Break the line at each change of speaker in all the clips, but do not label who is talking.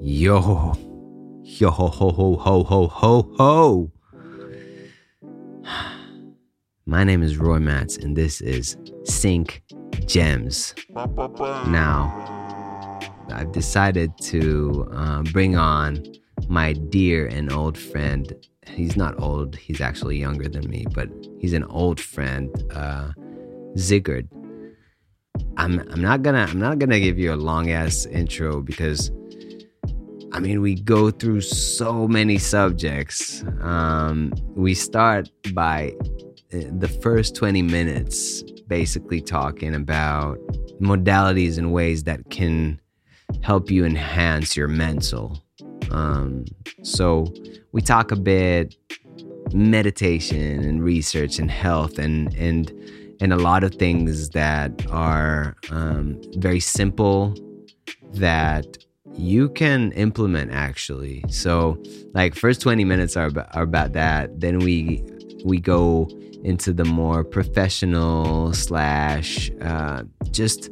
Yo, yo ho ho ho ho ho ho ho. My name is Roy Matz, and this is Sync Gems. Now, I've decided to uh, bring on my dear and old friend. He's not old; he's actually younger than me, but he's an old friend, uh, Sigurd. I'm I'm not gonna I'm not gonna give you a long ass intro because I mean we go through so many subjects. Um, we start by uh, the first 20 minutes basically talking about modalities and ways that can help you enhance your mental. Um, so we talk a bit meditation and research and health and and and a lot of things that are um, very simple that you can implement actually. So like first 20 minutes are about, are about that. Then we we go into the more professional slash uh, just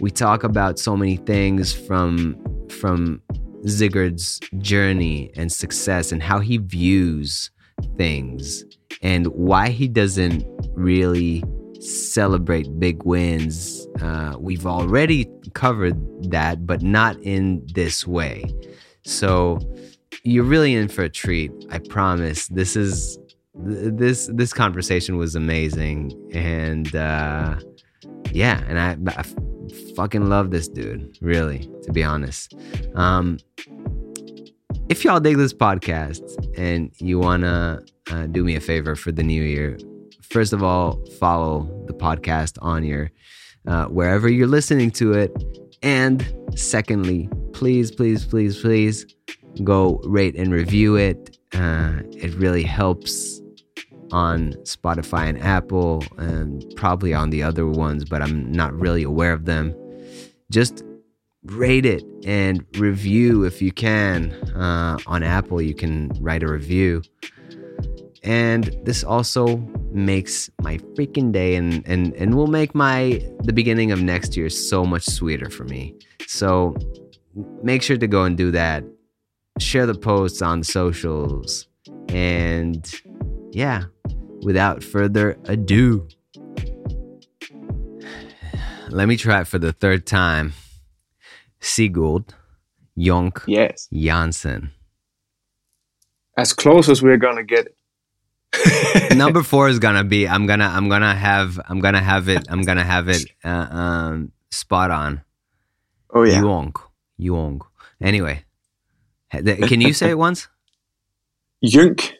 we talk about so many things from from Sigurd's journey and success and how he views things and why he doesn't really celebrate big wins. Uh, we've already covered that, but not in this way. So you're really in for a treat. I promise. This is this this conversation was amazing, and uh, yeah, and I, I fucking love this dude. Really, to be honest. Um, if y'all dig this podcast and you wanna uh, do me a favor for the new year, first of all, follow the podcast on your uh, wherever you're listening to it, and secondly, please, please, please, please go rate and review it. Uh, it really helps on Spotify and Apple, and probably on the other ones, but I'm not really aware of them. Just rate it and review if you can. Uh, on Apple, you can write a review. And this also makes my freaking day and, and, and will make my the beginning of next year so much sweeter for me. So make sure to go and do that. Share the posts on socials. And yeah, without further ado, let me try it for the third time. Sigurd Jonk
Yes.
Janssen.
As close as we're gonna get it.
Number four is gonna be I'm gonna I'm gonna have I'm gonna have it I'm gonna have it uh, um, spot on.
Oh yeah.
Jonk Jonk. Anyway, can you say it once?
Yunk.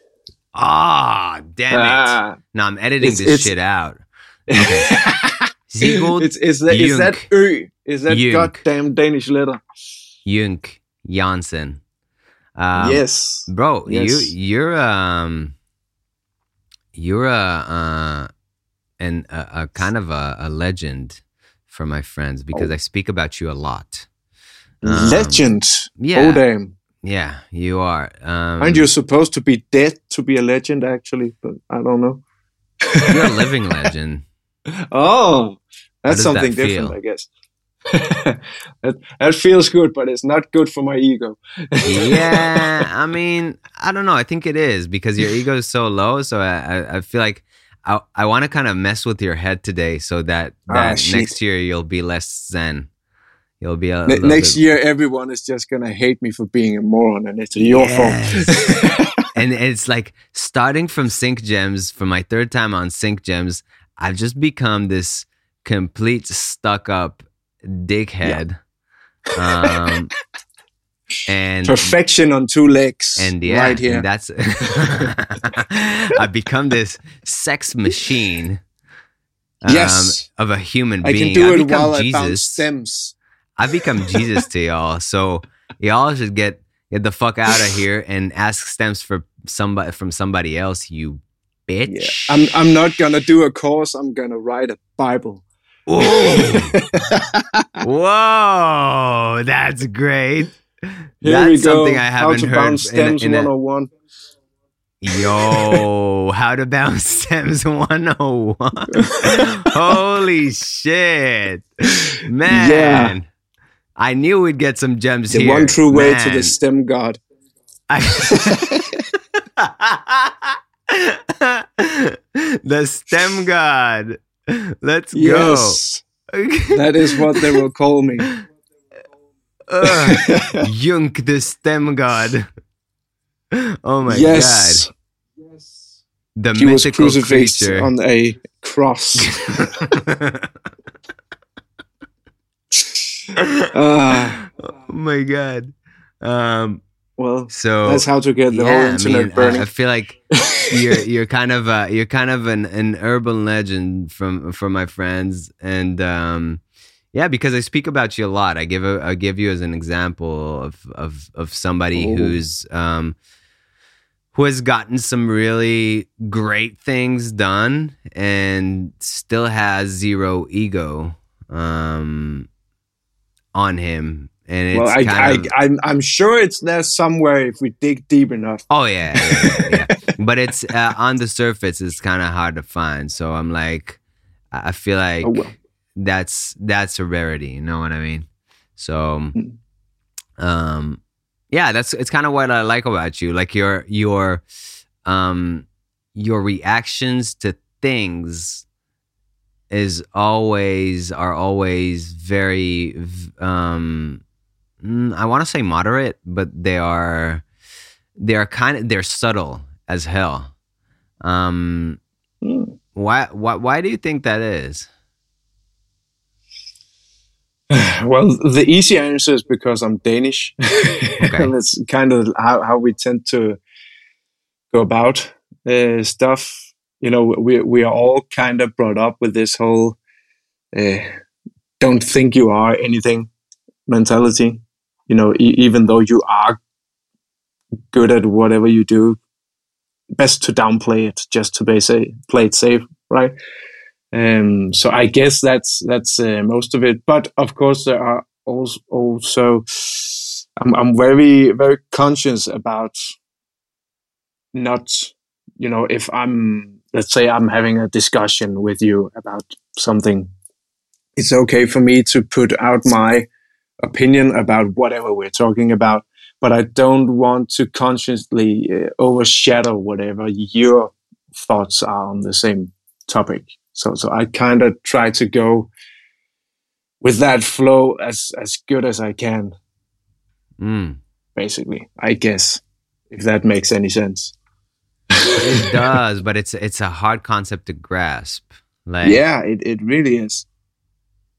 Ah, damn it!
Ah.
No, I'm editing
It's-
this
it's-
shit out. Sigurd
it's, is that is that
Junk.
Ø? Is that
Junk.
goddamn Danish letter?
Junk Janssen. Um,
yes.
bro
Yes.
you you're um you're a uh and a, a kind of a, a legend for my friends because
Oh.
i speak about you a lot Um,
Legend.
yeah
Oh damn.
yeah you are um
Aren't you supposed to be dead to be a legend actually? But I don't know.
you're a living legend
Oh, that's something
that
different? I guess. That, that feels good, but it's not good for my ego.
yeah i mean i don't know i think it is because your ego is so low so i i, feel like i, I want to kind of mess with your head today so that
Ah,
that
shit.
next year you'll be less zen you'll be a,
Ne- next
bit-
year, everyone is just gonna hate me for being a moron, and it's your
Yes.
fault.
and it's like starting from sync gems for my third time on sync gems i've just become this complete stuck up dickhead um and
Perfection on two legs,
and yeah
right here.
and that's i've become this sex machine um,
Yes.
of a human being.
I can do
I've
it
become
while I bounce
jesus
stems.
i've become jesus to y'all so y'all should get get the fuck out of here and ask stems for somebody from somebody else you
Yeah,
bitch
I'm. I'm not gonna do a course. I'm gonna write a Bible.
Whoa. Whoa, that's great.
Here
that's
we go.
something I haven't
to
heard.
bounce
in a-
stems
in a-
101.
Yo, how to bounce stems 101. Holy shit. Man. I knew we'd get some gems
the
here.
one true way to the STEM god.
the STEM god. Let's
Yes,
go.
that is what they will call me.
Ugh. Yunk, the STEM god. Oh my
yes,
god. Yes. The
he was
mythical
crucifixed
creature.
on a cross. Ah,
oh my god. Um
well,
so
that's how to get the
yeah,
whole
I
internet
mean, I-
burning.
I feel like you're you're kind of uh, you're kind of an, an urban legend from from my friends and um yeah because I speak about you a lot I give a, I give you as an example of of of somebody
Ooh.
who's um who has gotten some really great things done and still has zero ego um on him and it's
well, I,
kind of,
I, I'm, I'm sure it's there somewhere if we dig deep enough.
Oh yeah, yeah, yeah, yeah. but it's uh, on the surface. It's kind of hard to find. So I'm like, I feel like
Oh, well.
that's that's a rarity. You know what I mean? So, um, yeah, that's it's kind of what I like about you. Like your your um your reactions to things is always are always very um mm, I want to say moderate, but they are they are kind of they're subtle as hell. Um,
Hmm.
why why why do you think that is?
Well, the easy answer is because I'm Danish. and it's kind of how, how we tend to go about uh, stuff. You know, we, we are all kind of brought up with this whole uh, don't think you are anything mentality. You know, e- even though you are good at whatever you do, best to downplay it just to say, play it safe, right? Um, so I guess that's that's uh, most of it. But of course, there are also also I'm I'm very very conscious about not you know if I'm let's say I'm having a discussion with you about something, it's okay for me to put out my opinion about whatever we're talking about, but I don't want to consciously uh, overshadow whatever your thoughts are on the same topic. So so I kind of try to go with that flow as as good as I can
Mm.
basically i guess if that makes any sense
It does, but it's it's a hard concept to grasp. Like
yeah it, it really is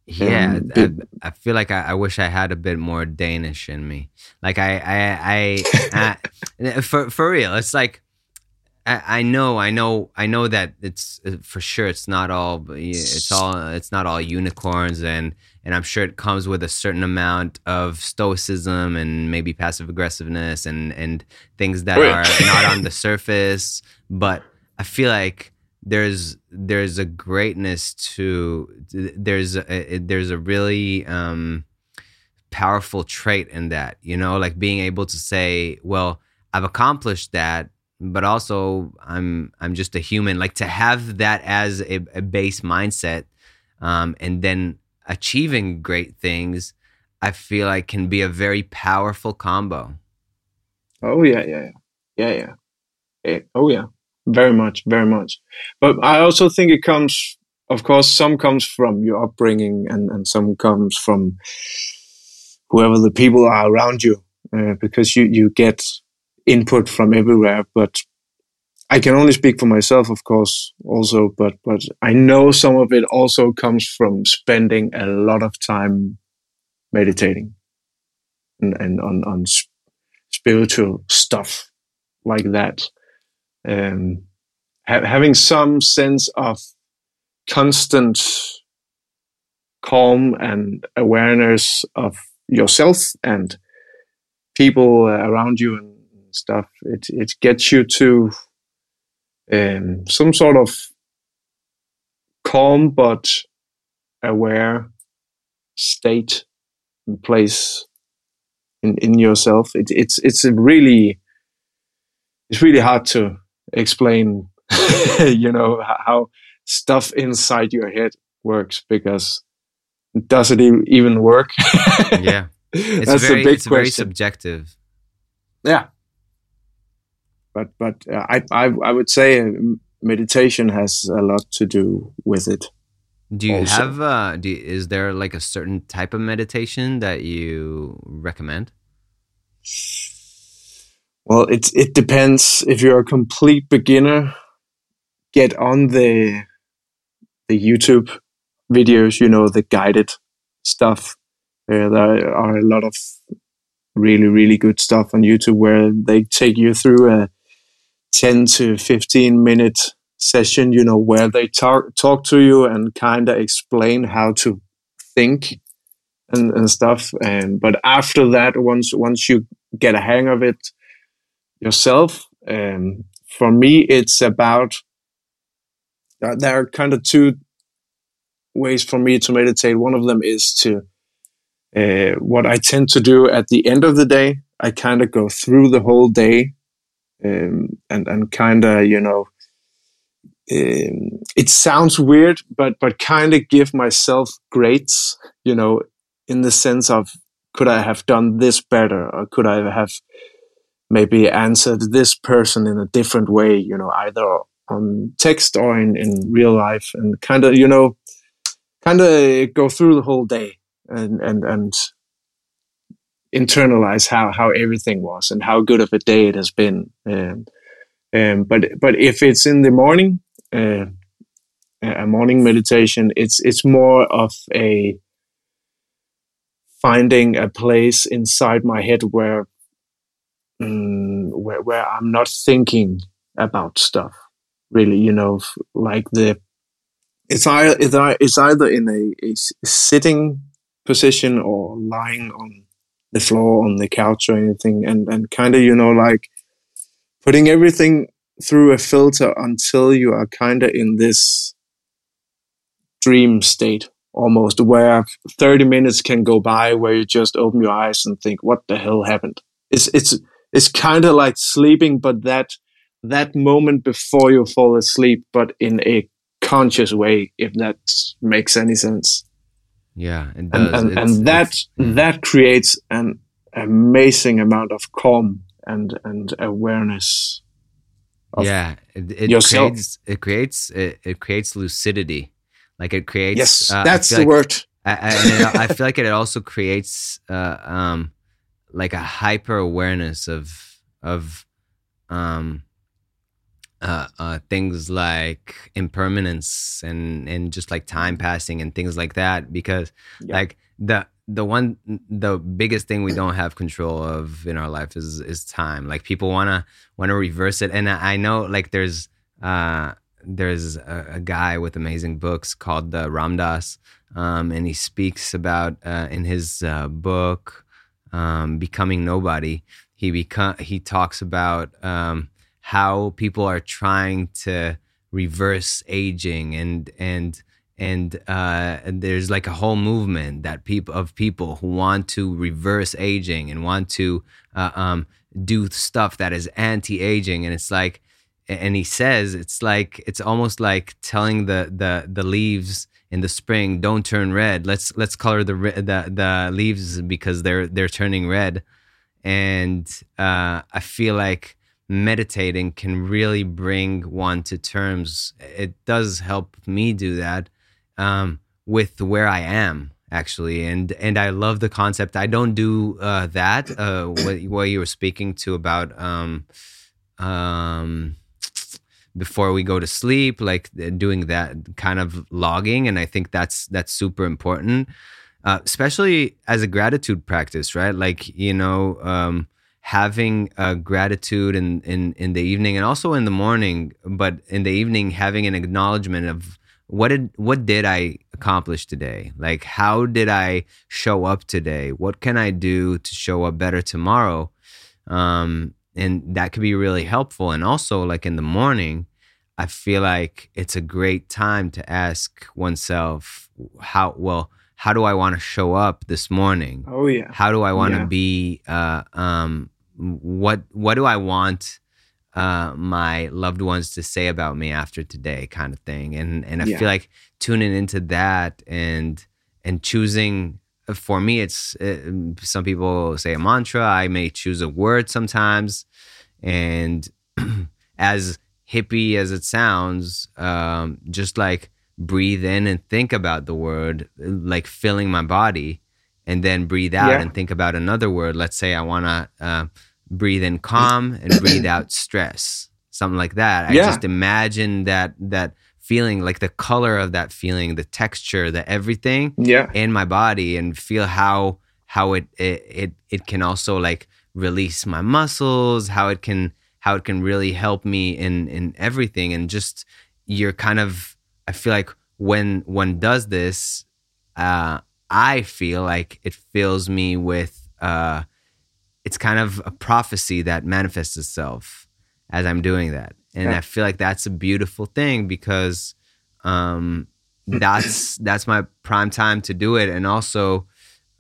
Yeah,
Um,
I,
it-
I feel like I, I wish I had a bit more Danish in me. Like I, I, I, I for for real, it's like I, I know, I know, I know that it's uh, for sure. It's not all. It's all. It's not all unicorns, and and I'm sure it comes with a certain amount of stoicism and maybe passive aggressiveness and and things that
Oh, yeah.
are not on the surface. But I feel like there's there's a greatness to there's a, there's a really um, powerful trait in that you know like being able to say well i've accomplished that but also i'm i'm just a human. Like to have that as a, a base mindset um, and then achieving great things i feel like can be a very powerful combo.
Oh yeah yeah yeah. Yeah yeah. Eh, oh yeah very much very much. But i also think it comes of course some comes from your upbringing and and some comes from whoever the people are around you uh, because you you get input from everywhere. But I can only speak for myself, of course, also, but but I know some of it also comes from spending a lot of time meditating and, and on on spiritual stuff like that. Um, ha- having some sense of constant calm and awareness of yourself and people uh, around you and stuff. It it gets you to um, some sort of calm but aware state and place in, in yourself. It, it's it's really it's really hard to explain, you know, how stuff inside your head works because does it even work?
yeah, it's That's very, a big it's question. very subjective.
Yeah, but but uh, I, I I would say meditation has a lot to do with it.
Do you also. have? Uh, do, is there like a certain type of meditation that you recommend?
Well, it it depends. If you're a complete beginner, get on the the YouTube videos. You know the guided stuff. Uh, there are a lot of really really good stuff on YouTube where they take you through a 10 to 15 minute session, you know, where they talk talk to you and kind of explain how to think and, and stuff. And but after that, once once you get a hang of it yourself, um, for me, it's about uh, there are kind of two ways for me to meditate. One of them is to uh, what I tend to do at the end of the day. I kind of go through the whole day um, and and kind of you know um, it sounds weird, but but kind of give myself grades, you know, in the sense of could I have done this better, or could I have maybe answered this person in a different way, you know, either on text or in in real life, and kind of you know, kind of go through the whole day and and and internalize how how everything was and how good of a day it has been. Um, um, but but if it's in the morning, uh, a morning meditation. It's it's more of a finding a place inside my head where um, where where I'm not thinking about stuff. Really, you know, like the it's either it's either in a, a sitting position or lying on the floor on the couch or anything and and kind of you know like putting everything through a filter until you are kind of in this dream state almost where 30 minutes can go by where you just open your eyes and think what the hell happened it's it's it's kind of like sleeping but that that moment before you fall asleep but in a conscious way if that makes any sense.
Yeah
and and, and that mm. that creates an amazing amount of calm and and awareness
yeah it, it creates it creates it, it, creates lucidity. Like it creates
yes uh, that's the like, word.
I, I, I, feel like it also creates uh, um like a hyper awareness of of um uh, uh, things like impermanence and and just like time passing and things like that because yeah. like the the one the biggest thing we don't have control of in our life is is time like people want to want to reverse it and I, I, know like there's uh there's a, a, guy with amazing books called the Ram Dass um and he speaks about uh in his uh, book um becoming nobody. He become he talks about um how people are trying to reverse aging and and and uh, and there's like a whole movement that people of people who want to reverse aging and want to uh, um, do stuff that is anti-aging. And it's like and he says it's like it's almost like telling the the the leaves in the spring don't turn red let's let's color the the the leaves because they're they're turning red and uh, i feel like meditating can really bring one to terms it does help me do that um, with where I am actually, and and I love the concept. I don't do uh, that. Uh, what, what you were speaking to about um, um, before we go to sleep, like doing that kind of logging, and I think that's that's super important. Uh, especially as a gratitude practice, right? Like you know, um, having a gratitude in, in in the evening and also in the morning, but in the evening having an acknowledgement of what did what did I accomplish today? Like how did I show up today? What can I do to show up better tomorrow? Um, and that could be really helpful. And also, like in the morning, I feel like it's a great time to ask oneself how well how do I want to show up this morning?
Oh yeah.
How do I want to yeah. be? Uh, um, what what do I want? uh, my loved ones to say about me after today kind of thing and and i yeah. feel like tuning into that and and choosing for me it's it, some people say a mantra i may choose a word sometimes and as hippie as it sounds um, just like breathe in and think about the word like filling my body and then breathe out yeah. and think about another word let's say i want to uh, breathe in calm and breathe out stress something like that i yeah. just imagine that that feeling like the color of that feeling the texture the everything
yeah.
in my body and feel how how it, it it it can also like release my muscles how it can how it can really help me in in everything and just you're kind of i feel like when one does this uh i feel like it fills me with uh it's kind of a prophecy that manifests itself as i'm doing that and yeah. I feel like that's a beautiful thing because um, that's that's my prime time to do it, and also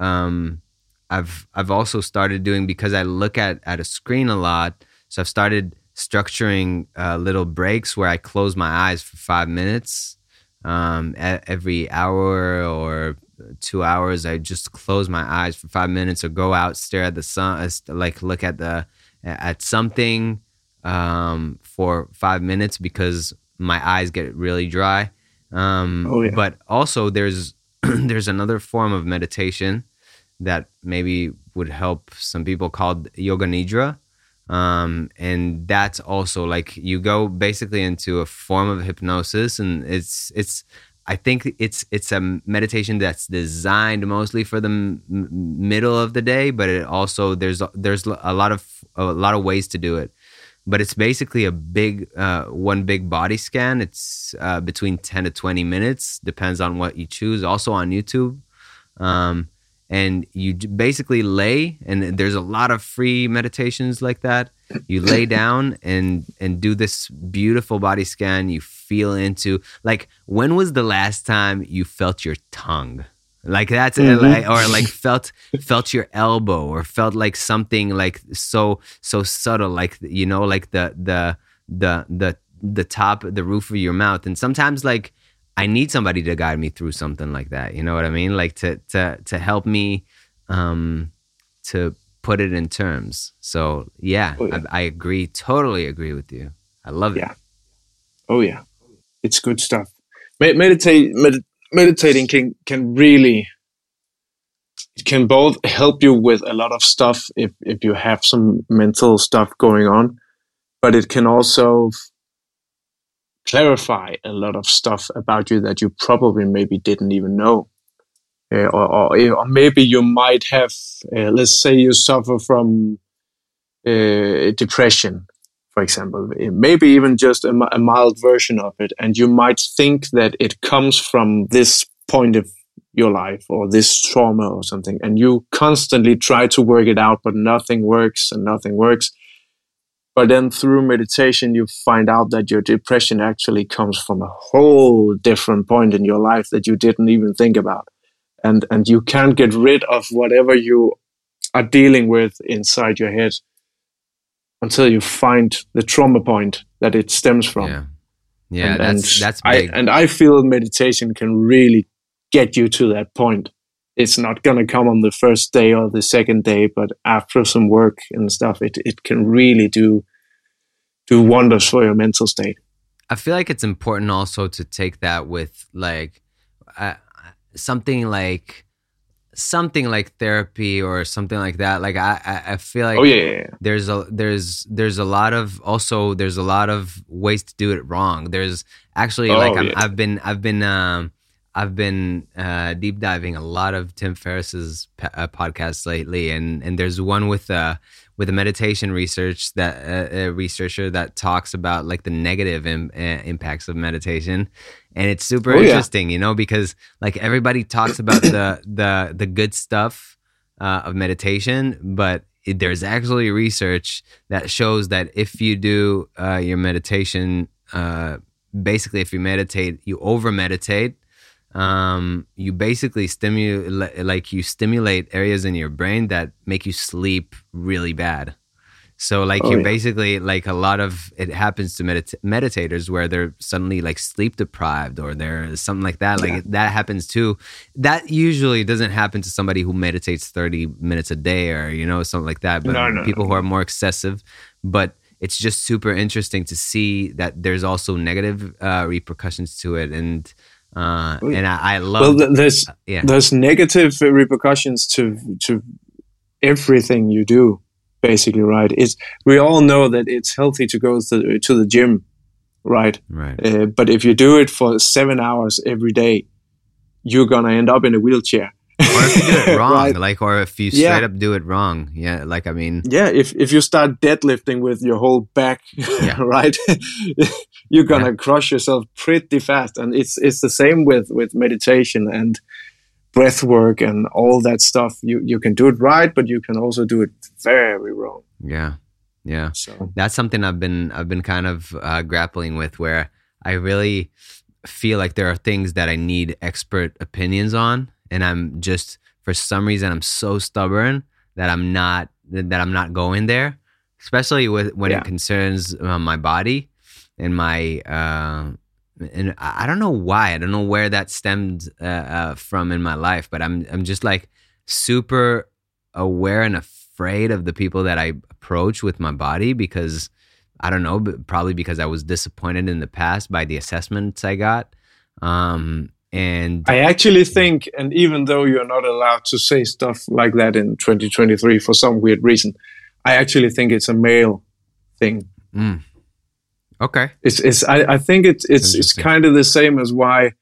um, I've I've also started doing because I look at at a screen a lot, so I've started structuring uh, little breaks where I close my eyes for five minutes um, every hour or two hours. I just close my eyes for five minutes or go out, stare at the sun, like look at the at something um, for five minutes because my eyes get really dry. Um, oh, yeah. But also, there's there's another form of meditation that maybe would help some people called yoga nidra. Um, and that's also like you go basically into a form of hypnosis, and it's it's I think it's it's a meditation that's designed mostly for the m- middle of the day, but it also there's there's a lot of a lot of ways to do it but it's basically a big uh, one big body scan. It's uh, between 10 to 20 minutes depends on what you choose also on youtube. Um, and you basically lay and there's a lot of free meditations like that. You lay down and and do this beautiful body scan. You feel into like when was the last time you felt your tongue like that's mm-hmm. like or like felt felt your elbow or felt like something like so so subtle like you know like the the the the the top the roof of your mouth. And sometimes like i need somebody to guide me through something like that you know what i mean? Like to to to help me um to put it in terms. So yeah, oh, yeah. I, I, agree totally agree with you. I love
it. Yeah. Oh yeah. It's good stuff. Meditate med- meditating can can really it can both help you with a lot of stuff if if you have some mental stuff going on but it can also clarify a lot of stuff about you that you probably maybe didn't even know. Uh, or, or, or maybe you might have uh, let's say you suffer from uh, depression for example, eh, maybe even just a, a, mild version of it. And you might think that it comes from this point of your life or this trauma or something. And you constantly try to work it out, but nothing works and nothing works. But then through meditation, you find out that your depression actually comes from a whole different point in your life that you didn't even think about. And, and you can't get rid of whatever you are dealing with inside your head until you find the trauma point that it stems from.
Yeah, yeah, and, that's
and
that's
big. I, and I feel meditation can really get you to that point. It's not gonna come on the first day or the second day, but after some work and stuff, it it can really do do wonders for your mental state.
I feel like it's important also to take that with like uh, something like something like therapy or something like that like i i feel like
oh yeah, yeah, yeah,
there's a there's there's a lot of also there's a lot of ways to do it wrong. There's actually oh, like i have been i've been um I've been uh, deep diving a lot of Tim Ferriss's uh, podcasts lately, and and there's one with uh with a meditation research that uh, a researcher that talks about like the negative Im- uh, impacts of meditation, and it's super oh, interesting, yeah. you know, because like everybody talks about the the the good stuff uh, of meditation, but it, there's actually research that shows that if you do your meditation, basically if you meditate, you over meditate um, you basically stimulate like you stimulate areas in your brain that make you sleep really bad So like oh, you yeah. basically like a lot of it happens to medit- meditators where they're suddenly like sleep deprived or they're something like that. Like yeah. that happens too. That usually doesn't happen to somebody who meditates 30 minutes a day or you know something like that. But no, no, people no. who are more excessive, but it's just super interesting to see that there's also negative uh, repercussions to it and uh, and I, I love.
Well, there's uh, yeah. there's negative repercussions to to everything you do, basically, right? It's we all know that it's healthy to go to to the gym, right?
Right.
Uh, but if you do it for seven hours every day, you're gonna end up in a wheelchair
or if you do it wrong, right? like, or if you straight yeah. up do it wrong, yeah, like I mean,
yeah, if if you start deadlifting with your whole back, yeah. right, you're gonna yeah. crush yourself pretty fast, and it's it's the same with with meditation and breath work and all that stuff. You you can do it right, but you can also do it very wrong.
Yeah, yeah. So that's something I've been I've been kind of uh, grappling with, where I really feel like there are things that I need expert opinions on and I'm just for some reason I'm so stubborn that I'm not that I'm not going there, especially with when yeah. it concerns uh, my body and my uh, and I don't know why I don't know where that stemmed uh, uh, from in my life, but I'm I'm just like super aware and afraid of the people that I approach with my body because I don't know, but probably because I was disappointed in the past by the assessments I got. Um, and
I actually think, and even though you're not allowed to say stuff like that in 2023 for some weird reason, I actually think it's a male thing.
Mm. Okay.
It's it's I, I think it's it's it's kind of the same as why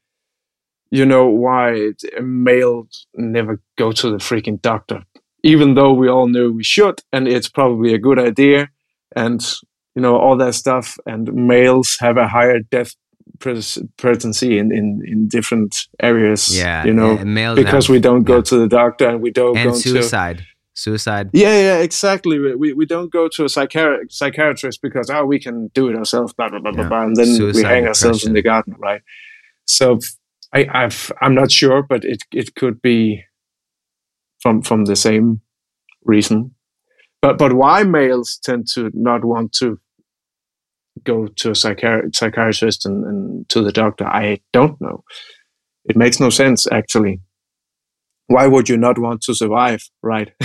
you know why males never go to the freaking doctor, even though we all know we should, and it's probably a good idea, and you know all that stuff. And males have a higher death potency in, in, in different areas.
Yeah,
you know, because we don't go yeah. to the doctor and we don't
and
go
suicide. To, suicide.
Yeah, yeah, exactly. We, we don't go to a psychiatrist, psychiatrist because oh we can do it ourselves, blah blah blah yeah. blah, blah and then suicide, we hang ourselves in the garden, right? So I, I've I'm not sure, but it it could be from from the same reason. But but why males tend to not want to go to a psychiat- psychiatrist and, and to the doctor? I don't know. It makes no sense, actually. Why would you not want to survive, right?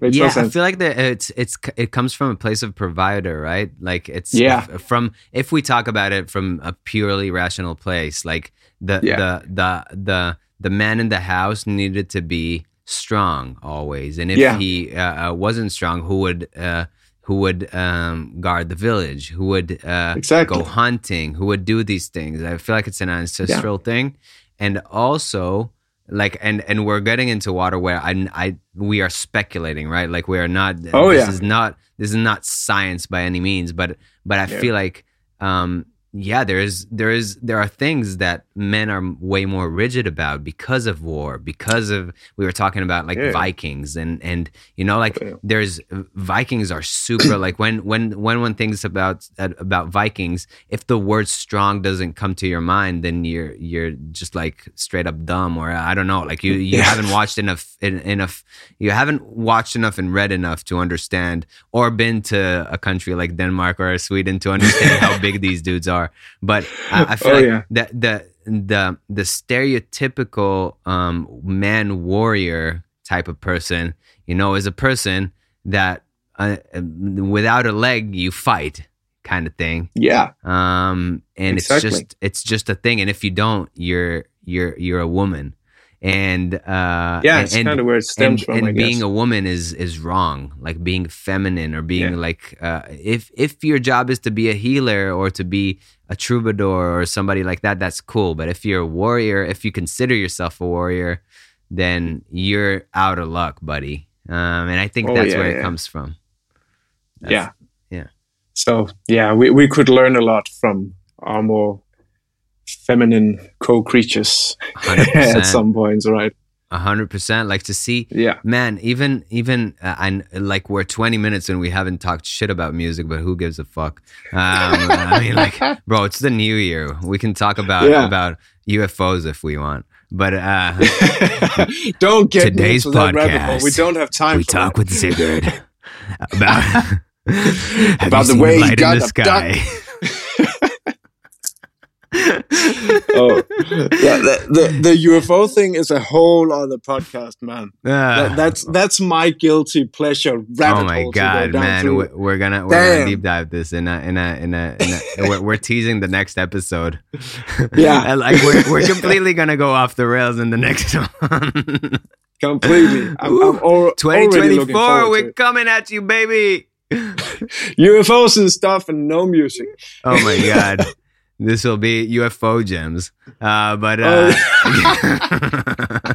yeah, I feel like that it's it's it comes from a place of provider, right? Like it's yeah. from if we talk about it from a purely rational place, like the yeah. the the the the man in the house needed to be strong always, and if yeah. he uh, uh wasn't strong, who would uh, who would um, guard the village, who would uh,
exactly.
go hunting, who would do these things. I feel like it's an ancestral yeah. thing, and also like and and we're getting into water where I I we are speculating, right? Like we are not.
Oh
this
yeah.
is not this is not science by any means, but but I yeah. feel like um yeah, there is there is there are things that men are way more rigid about because of war, because of we were talking about like yeah. Vikings and and you know like yeah. there's Vikings are super like when when when one thinks about about Vikings, if the word strong doesn't come to your mind, then you're you're just like straight up dumb or I don't know, like you you yeah. haven't watched enough enough you haven't watched enough and read enough to understand or been to a country like Denmark or Sweden to understand how big these dudes are are. But I, I feel oh, like yeah. the the the the stereotypical um, man warrior type of person, you know, is a person that uh, without a leg you fight kind of thing.
Yeah.
Um, and exactly. it's just it's just a thing, and if you don't, you're you're you're a woman and uh,
yeah, it's kind of where it stems
and,
from.
And being a woman is is wrong. Like being feminine or being yeah. like uh, if if your job is to be a healer or to be a troubadour or somebody like that, that's cool. But if you're a warrior, if you consider yourself a warrior, then you're out of luck, buddy. Um, and I think oh, that's yeah, where yeah. it comes from.
That's, yeah,
yeah.
So yeah, we we could learn a lot from our more feminine co-creatures at some points, right?
A hundred percent. Like to see,
yeah,
man. Even even uh, and like we're twenty minutes and we haven't talked shit about music, but who gives a fuck? Um, I mean, like, bro, it's the new year. We can talk about yeah. about UFOs if we want. But uh,
don't get today's podcast. We don't have time.
We talk
that.
with Sigurd. about
about the way he got the sky. Oh, yeah. The, the, the UFO thing is a whole other podcast, man. Uh, that, that's that's my guilty pleasure.
oh my god, man! We're, we're, gonna we're gonna deep dive this in a in a in a, in a we're, we're, teasing the next episode.
Yeah,
like we're we're completely gonna go off the rails in the next one.
completely. I'm, I'm
al- 2024, we're coming at you, baby.
UFOs and stuff, and no music.
Oh my god. This will be UFO gems. Uh, but uh, oh.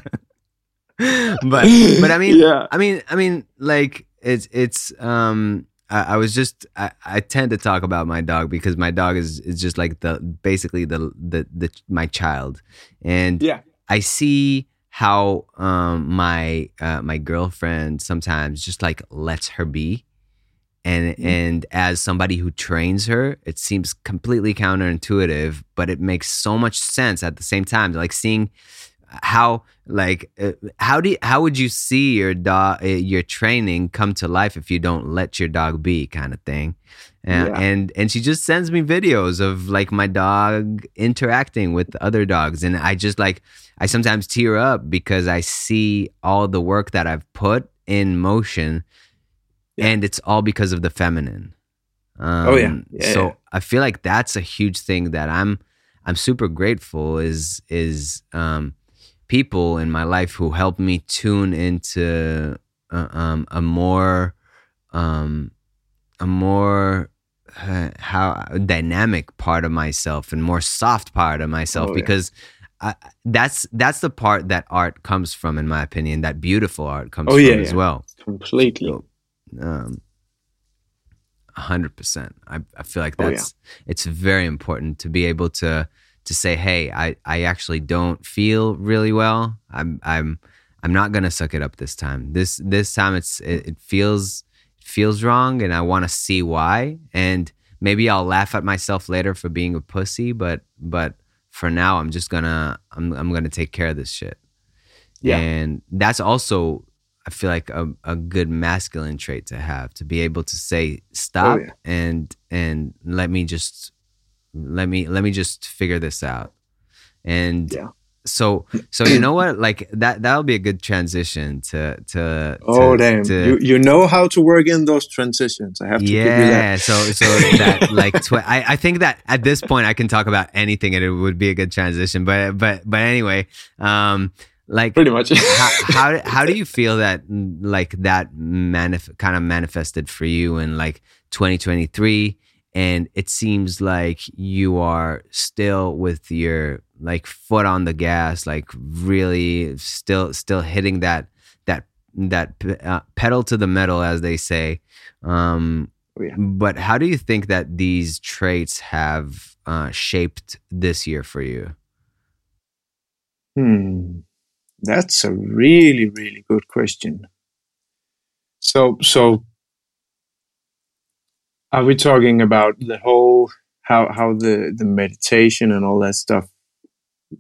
but but I mean yeah. I mean I mean like it's it's um I, I was just I, I tend to talk about my dog because my dog is is just like the basically the the, the my child and
yeah
I see how um my uh, my girlfriend sometimes just like lets her be and mm-hmm. and as somebody who trains her it seems completely counterintuitive but it makes so much sense at the same time like seeing how like uh, how do you, how would you see your dog uh, your training come to life if you don't let your dog be kind of thing and, yeah. and and she just sends me videos of like my dog interacting with other dogs and i just like i sometimes tear up because i see all the work that i've put in motion yeah. and it's all because of the feminine.
Um, oh yeah. yeah
so
yeah.
I feel like that's a huge thing that I'm I'm super grateful is is um, people in my life who help me tune into uh, um, a more um, a more uh, how dynamic part of myself and more soft part of myself oh, because I, that's that's the part that art comes from in my opinion that beautiful art comes oh, from yeah, as well
completely so,
um, hundred percent. I, I feel like that's oh, yeah. it's very important to be able to to say, hey, I, I actually don't feel really well. I'm I'm I'm not gonna suck it up this time. This this time it's it, it feels feels wrong, and I want to see why. And maybe I'll laugh at myself later for being a pussy, but but for now, I'm just gonna I'm I'm gonna take care of this shit. Yeah. And that's also I feel like a, a good masculine trait to have to be able to say stop oh, yeah. and and let me just let me let me just figure this out. And
yeah.
so so you know what? Like that that'll be a good transition to to
oh to, damn. to, you you know how to work in those transitions. I have to
yeah so so that like tw- I, I think that at this point i can talk about anything and it would be a good transition but but but anyway um like
pretty much.
how, how, how do you feel that like that manif- kind of manifested for you in like 2023 and it seems like you are still with your like foot on the gas like really still still hitting that that that uh, pedal to the metal as they say. Um oh, yeah. but how do you think that these traits have uh, shaped this year for you?
Hmm that's a really, really good question. So, so are we talking about the whole how how the the meditation and all that stuff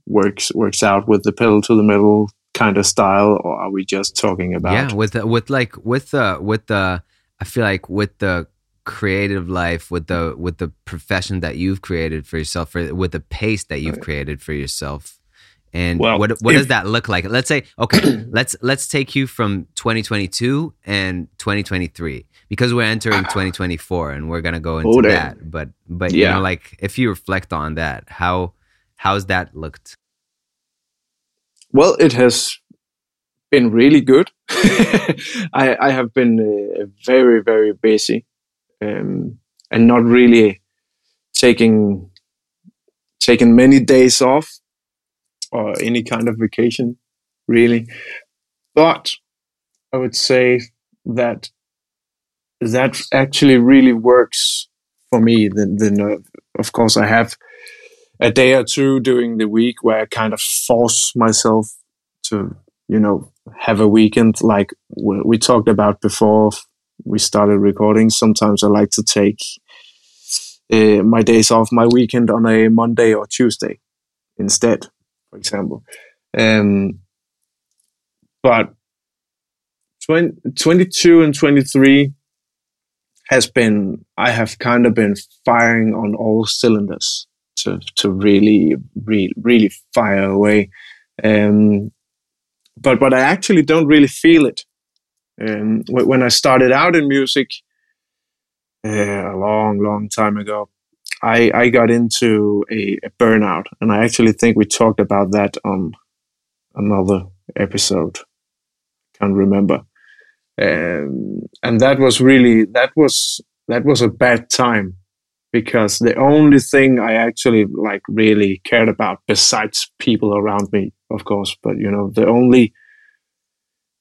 works works out with the pedal to the metal kind of style, or are we just talking about
yeah with the, with like with the with the I feel like with the creative life with the with the profession that you've created for yourself for, with the pace that you've created for yourself and well, what what if, does that look like? Let's say okay, let's let's take you from 2022 and 2023 because we're entering 2024 and we're gonna go into that. But but yeah. you know, like if you reflect on that, how how's that looked?
Well, it has been really good. I I have been uh, very very busy, um, and not really taking taking many days off or any kind of vacation, really. But I would say that that actually really works for me. Then, uh, of course, I have a day or two during the week where I kind of force myself to, you know, have a weekend like we talked about before we started recording. Sometimes I like to take uh, my days off, my weekend on a Monday or Tuesday instead for example. Um, but 20, 22 and 23 has been I have kind of been firing on all cylinders to to really really really fire away. Um, but but I actually don't really feel it. Um, when I started out in music uh, a long long time ago, I I got into a, a burnout, and I actually think we talked about that on another episode. Can't remember. Um, and that was really that was that was a bad time because the only thing I actually like really cared about besides people around me, of course, but you know, the only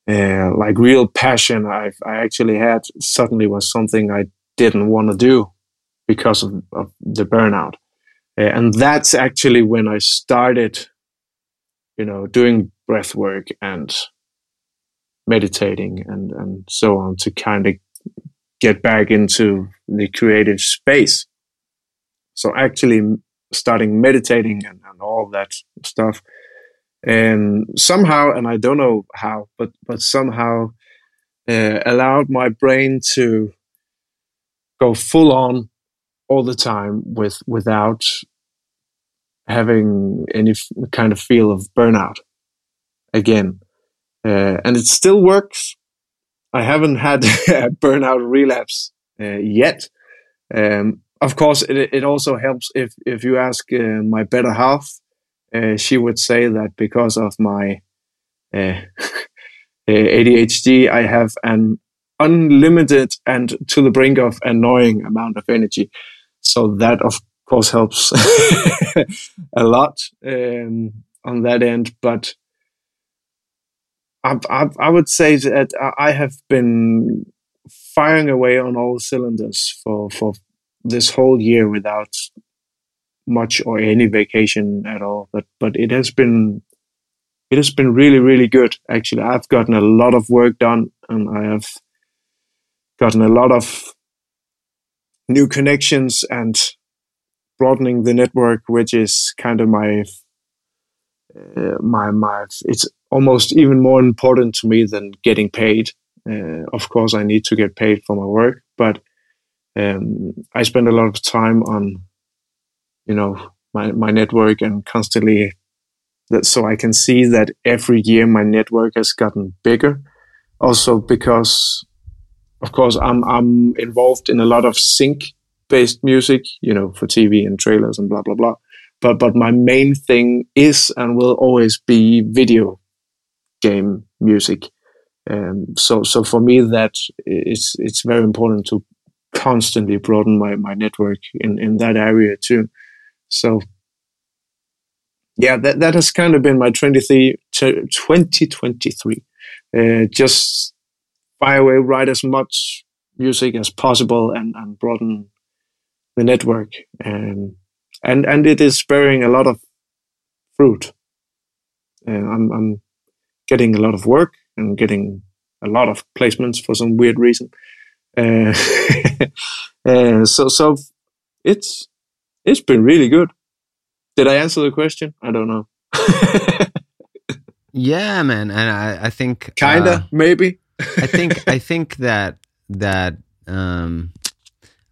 uh, like real passion I I actually had suddenly was something I didn't want to do because of, of the burnout, uh, and that's actually when I started, you know, doing breath work and meditating and and so on to kind of get back into the creative space. So actually starting meditating and, and all that stuff. And somehow and i don't know how but but somehow uh, allowed my brain to go full on all the time with without having any kind of feel of burnout again uh, and it still works. I haven't had a burnout relapse uh, yet. Um, of course, it, it also helps if if you ask uh, my better half, uh, she would say that because of my uh, ADHD, I have an unlimited and to the brink of annoying amount of energy. So that, of course, helps a lot um, on that end. But I, I, I would say that I have been firing away on all cylinders for, for this whole year without much or any vacation at all. But but it has been it has been really really good. Actually, I've gotten a lot of work done, and I have gotten a lot of new connections and broadening the network, which is kind of my uh, my my it's almost even more important to me than getting paid. Uh, of course, I need to get paid for my work, but um, I spend a lot of time on, you know, my, my network and constantly that so I can see that every year my network has gotten bigger. Also because, of course, I'm I'm involved in a lot of sync based music, you know, for TV and trailers and blah blah blah. But but my main thing is and will always be video game music. Um, so so for me that it's it's very important to constantly broaden my, my network in, in that area too. So yeah, that, that has kind of been my 23, 2023. Uh, just fire away, write as much music as possible and, and broaden the network. Um, and, and it is bearing a lot of fruit. Uh, I'm, I'm getting a lot of work and getting a lot of placements for some weird reason. Uh, uh, so so it's it's been really good. Did I answer the question? I don't know.
yeah, man, and I I think
kinda uh, maybe.
I think I think that that um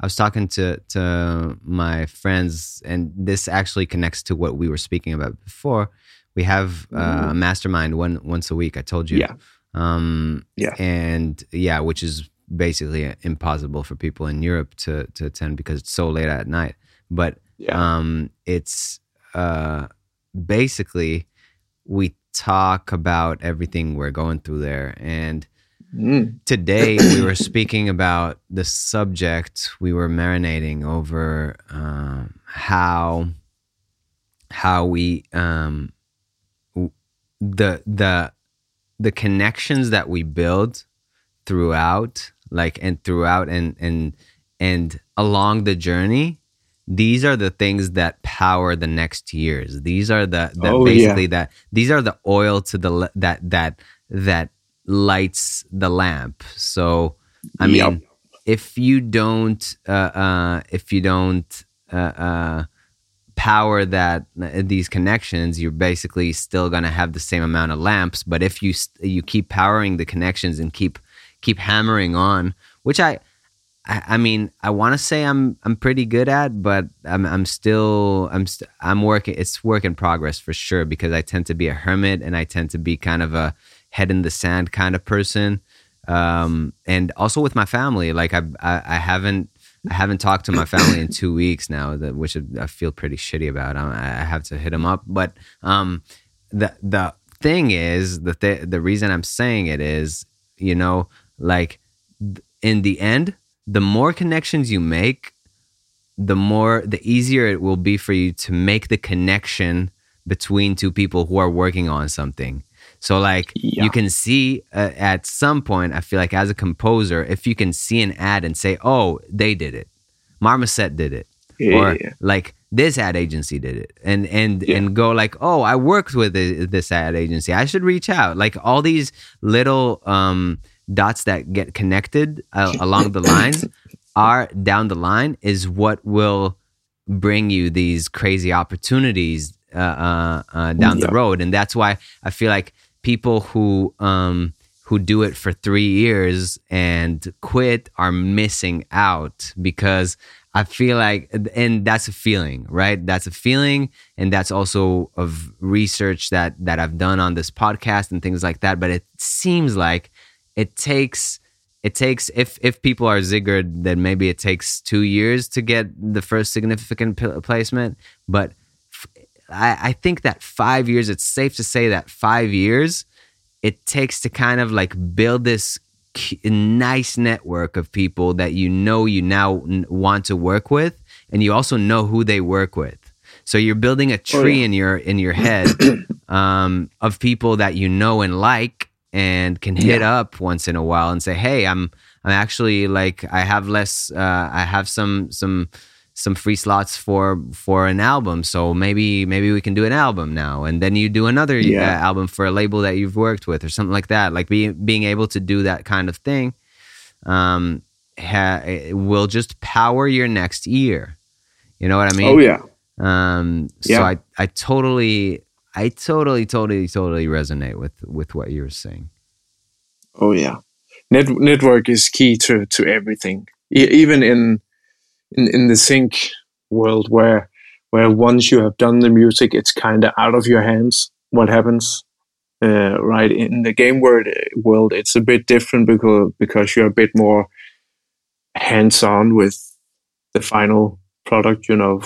I was talking to to my friends, and this actually connects to what we were speaking about before. We have uh, a mastermind one once a week. I told you.
Yeah. Um,
yeah. And yeah, which is basically impossible for people in Europe to to attend because it's so late at night. But yeah. um, it's uh, basically we talk about everything we're going through there and. Mm. Today we were speaking about the subject. We were marinating over um, how how we um, the the the connections that we build throughout like and throughout and and and along the journey these are the things that power the next years these are the that oh, basically yeah. that these are the oil to the that that that lights the lamp so i yep. mean if you don't uh uh if you don't uh uh power that uh, these connections you're basically still going to have the same amount of lamps but if you you keep powering the connections and keep keep hammering on which i I, I mean, I want to say I'm I'm pretty good at, but I'm I'm still I'm i st- I'm working. It's work in progress for sure because I tend to be a hermit and I tend to be kind of a head in the sand kind of person. Um, and also with my family, like I, I I haven't I haven't talked to my family in two weeks now, that which I feel pretty shitty about. I, I have to hit them up, but um, the the thing is the th- the reason I'm saying it is, you know, like in the end the more connections you make, the more the easier it will be for you to make the connection between two people who are working on something. So like yeah. you can see uh, at some point I feel like as a composer if you can see an ad and say oh they did it. Marmoset did it. Yeah, or like this ad agency did it and and and go like oh I worked with this ad agency. I should reach out. Like all these little um dots that get connected uh, along the lines are down the line is what will bring you these crazy opportunities uh, uh, uh down yeah. the road, and that's why I feel like people who um, who do it for three years and quit are missing out because I feel like, and that's a feeling, right? That's a feeling, and that's also of research that that I've done on this podcast and things like that. But it seems like it takes it takes if if people are Sigurd then maybe it takes two years to get the first significant placement but I, I think that five years it's safe to say that five years it takes to kind of like build this nice network of people that you know you now want to work with and you also know who they work with so you're building a tree oh, yeah. in your in your head um, of people that you know and like and can hit yeah. up once in a while and say, "Hey, I'm I'm actually like I have less uh, I have some some some free slots for for an album, so maybe maybe we can do an album now." And then you do another uh, yeah. album for a label that you've worked with or something like that. Like being being able to do that kind of thing um ha- will just power your next year. You know what I mean?
Oh yeah.
Um, so yeah. I, I totally I totally, totally, totally resonate with with what you were saying.
Oh yeah, Net- network is key to to everything. E- even in in in the sync world, where where once you have done the music, it's kind of out of your hands. What happens, uh, right? In the game world, world, it's a bit different because because you're a bit more hands on with the final product. You know,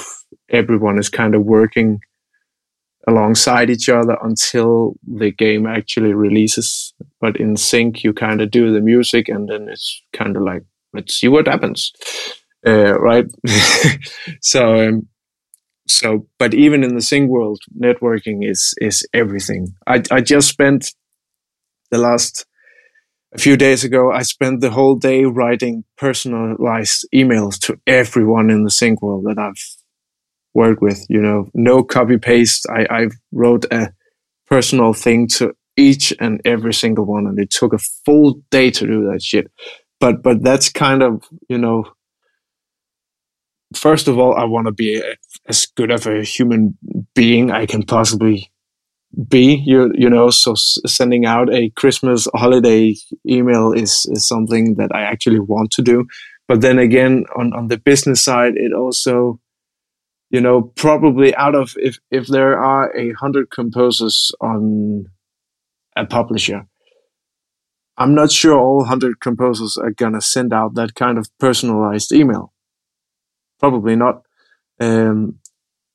everyone is kind of working alongside each other until the game actually releases. But in sync, you kind of do the music, and then it's kind of like let's see what happens, uh, right? so, um, so, but even in the sync world, networking is is everything. I I just spent the last a few days ago. I spent the whole day writing personalized emails to everyone in the sync world that I've worked with. You know, no copy paste. I, I wrote a personal thing to each and every single one, and it took a full day to do that shit. But but that's kind of you know. First of all, I want to be a, as good of a human being I can possibly be. You you know, so sending out a Christmas holiday email is is something that I actually want to do. But then again, on on the business side, it also you know, probably out of if if there are a hundred composers on a publisher, I'm not sure all hundred composers are gonna send out that kind of personalized email. Probably not. Um,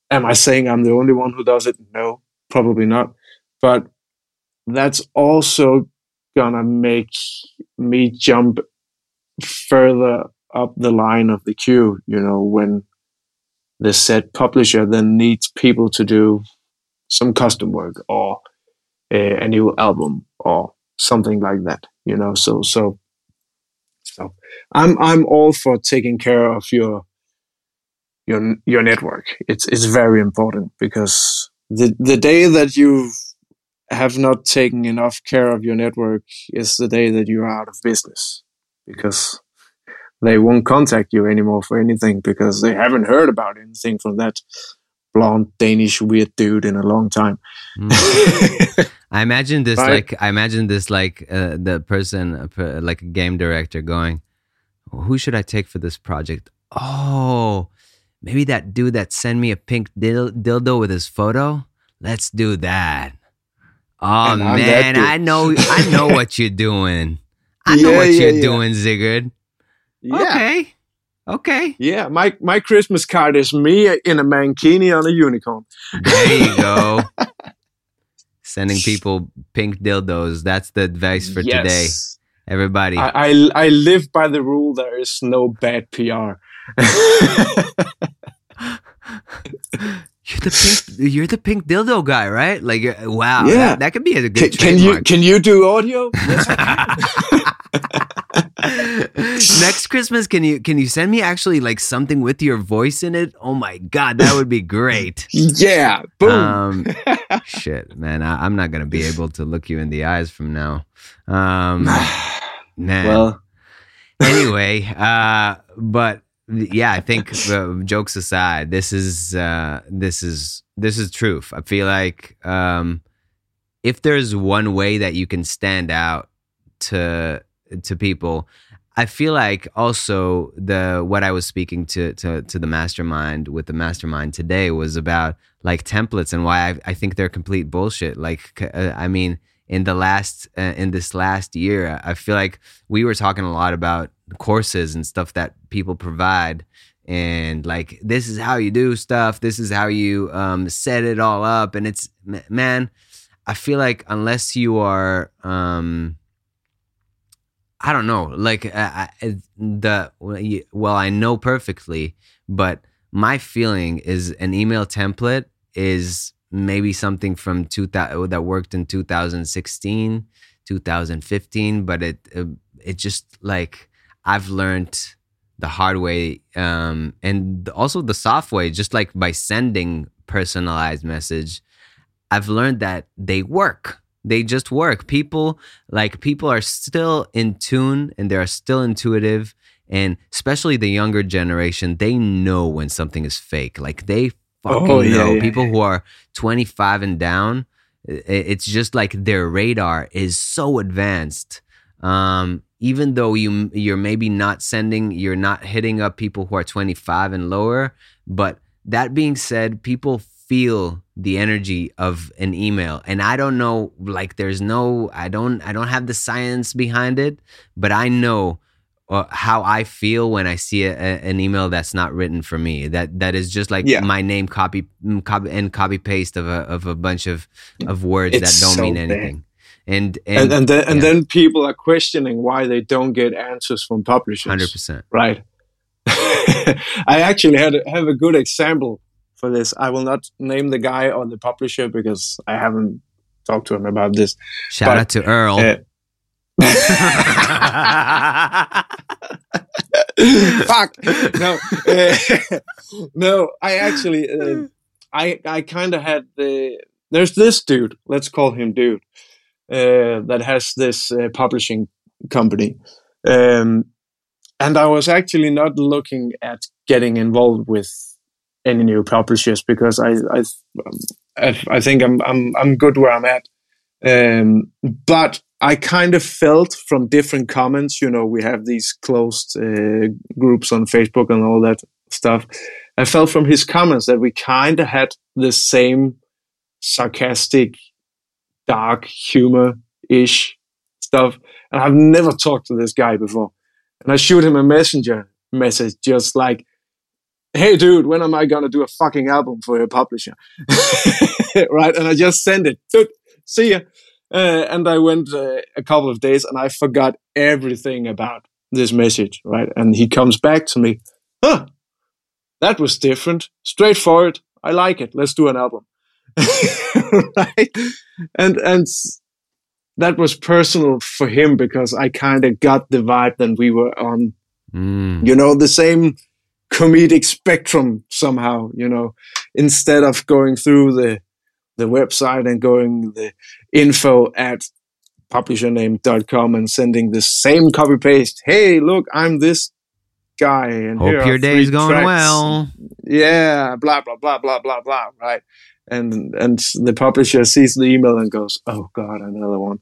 am I saying I'm the only one who does it? No, probably not. But that's also gonna make me jump further up the line of the queue. You know, when the said publisher then needs people to do some custom work or a, a, new album or something like that you know so so so i'm i'm all for taking care of your your your network it's it's very important because the the day that you have not taken enough care of your network is the day that you're out of business because they won't contact you anymore for anything because they haven't heard about anything from that blonde Danish weird dude in a long time.
Mm. I imagine this right? like I imagine this like uh, the person uh, like a game director going, who should I take for this project? Oh, maybe that dude that sent me a pink dil- dildo with his photo. Let's do that. Oh man, I know, I know what you're doing. I know what yeah, you're yeah. doing, Sigurd. Yeah. Okay. Okay.
Yeah, my my Christmas card is me in a mankini on a unicorn.
There you go. Sending people pink dildos. That's the advice for yes. today. Everybody.
I, I, I live by the rule there is no bad PR. you're
the pink you're the pink dildo guy, right? Like wow. Yeah. That, that could be a good
can, can you can you do audio? Yes,
Next Christmas, can you can you send me actually like something with your voice in it? Oh my god, that would be great.
yeah, boom. Um,
shit, man, I, am not gonna be able to look you in the eyes from now. Um, man. Well, anyway, uh, but yeah, I think uh, jokes aside, this is uh, this is this is truth. I feel like um, if there's one way that you can stand out to to people. I feel like also the what I was speaking to to to the mastermind with the mastermind today was about like templates and why I, I think they're complete bullshit. Like uh, I mean, in the last uh, in this last year, I feel like we were talking a lot about courses and stuff that people provide. And like this is how you do stuff. This is how you um, set it all up. And it's man i feel like unless you are um, I don't know. Like uh, the well, I know perfectly, but my feeling is an email template is maybe something from 2000 that worked in 2016, 2015, but it it just like I've learned the hard way um, and also the soft way just like by sending personalized message I've learned that they work they just work. People like people are still in tune and they are still intuitive. And especially the younger generation, they know when something is fake. Like they fucking oh, yeah, know. Yeah. People who are 25 and down, it's just like their radar is so advanced. Um, even though you you're maybe not sending, you're not hitting up people who are 25 and lower. But that being said, people feel the energy of an email and i don't know like there's no i don't i don't have the science behind it but i know uh, how i feel when i see a, a, an email that's not written for me that that is just like yeah. my name copy, copy and copy paste of a of a bunch of of words it's that don't so mean anything and
and and, and, then, yeah. and then people are questioning why they don't get answers from publishers
100%
right i actually had a, have a good example for this. I will not name the guy or the publisher because I haven't talked to him about this.
Shout but, out to Earl. Uh,
Fuck no, uh, no. I actually, uh, I I kind of had the. There's this dude. Let's call him dude. Uh, that has this uh, publishing company, um, and I was actually not looking at getting involved with any new publishers because I I I think I'm I'm I'm good where I'm at. Um, but I kind of felt from different comments, you know, we have these closed uh, groups on Facebook and all that stuff. I felt from his comments that we kind of had the same sarcastic, dark humor ish stuff. And I've never talked to this guy before. And I shoot him a messenger message just like, hey dude when am i gonna do a fucking album for your publisher? Right? And i just send it dude see ya. Uh, and i went uh, a couple of days and i forgot everything about this message right? And he comes back to me huh that was different. Straightforward. I like it. Let's do an album right and and that was personal for him because i kind of got the vibe that we were on mm. you know the same comedic spectrum somehow, you know, instead of going through the the website and going the info at publishername.com and sending the same copy paste. Hey, look, I'm this guy and
hope your day's going tracks. well.
Yeah, blah blah blah blah blah blah. Right. And and the publisher sees the email and goes, "Oh God, another one."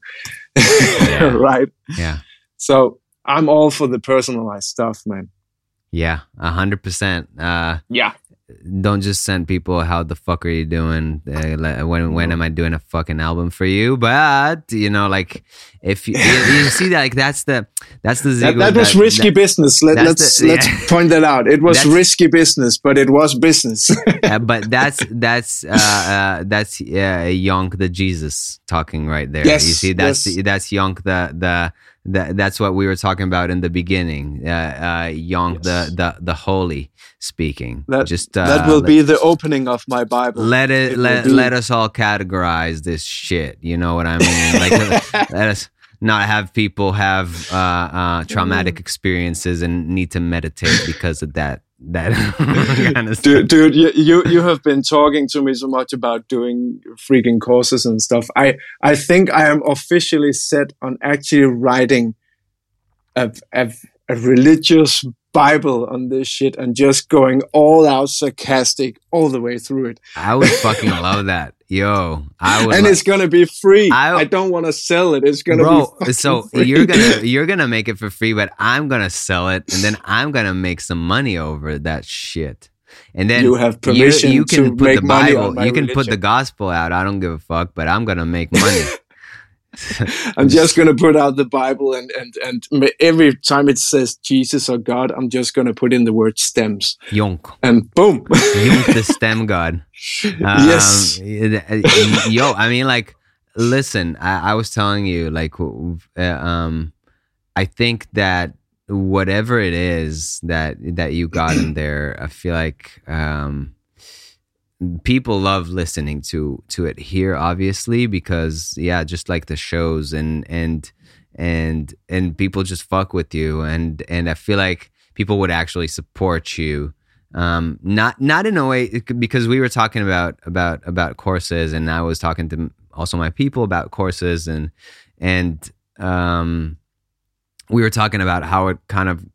Yeah.
right.
Yeah.
So I'm all for the personalized stuff, man.
Yeah, a hundred percent. Uh,
yeah,
don't just send people how the fuck are you doing uh, when when am i doing a fucking album for you but you know like if you, you, see that like that's the that's the
that, that, was that, risky that, business Let, us let's, the, let's point that out it was risky business but it was business
uh, but that's that's uh, uh, that's uh, young the jesus talking right there yes, you see that's yes. that's young the the that that's what we were talking about in the beginning. Uh, uh, Young, yes. the the the holy speaking.
That just uh, that will be the opening of my Bible.
Let it, it let let us all categorize this shit. You know what I mean? Like let us not have people have uh, uh, traumatic experiences and need to meditate because of that that
kind of dude, dude you, you you have been talking to me so much about doing freaking courses and stuff. I i think i am officially set on actually writing a, a, a religious bible on this shit and just going all out sarcastic all the way through it.
I would fucking love that Yo,
I would and like, it's gonna be free. I, I don't want to sell it. It's gonna bro,
be so free. you're gonna you're gonna make it for free, but I'm gonna sell it, and then I'm gonna make some money over that shit. And then
you have permission you, you can put the Bible,
you can religion. put the gospel out. I don't give a fuck, but I'm gonna make money.
I'm just going to put out the Bible and, and, and every time it says Jesus or God, I'm just going to put in the word stems.
Yonk.
And boom.
Yonk the stem God.
Um, yes.
Yo, I mean, like, listen, I, I was telling you, like, uh, um, I think that whatever it is that that you got in there, I feel like um, people love listening to to it here obviously because yeah just like the shows and and and and people just fuck with you. And and i feel like people would actually support you. Um not not in a way because we were talking about about about courses and i was talking to also my people about courses and and um we were talking about how it kind of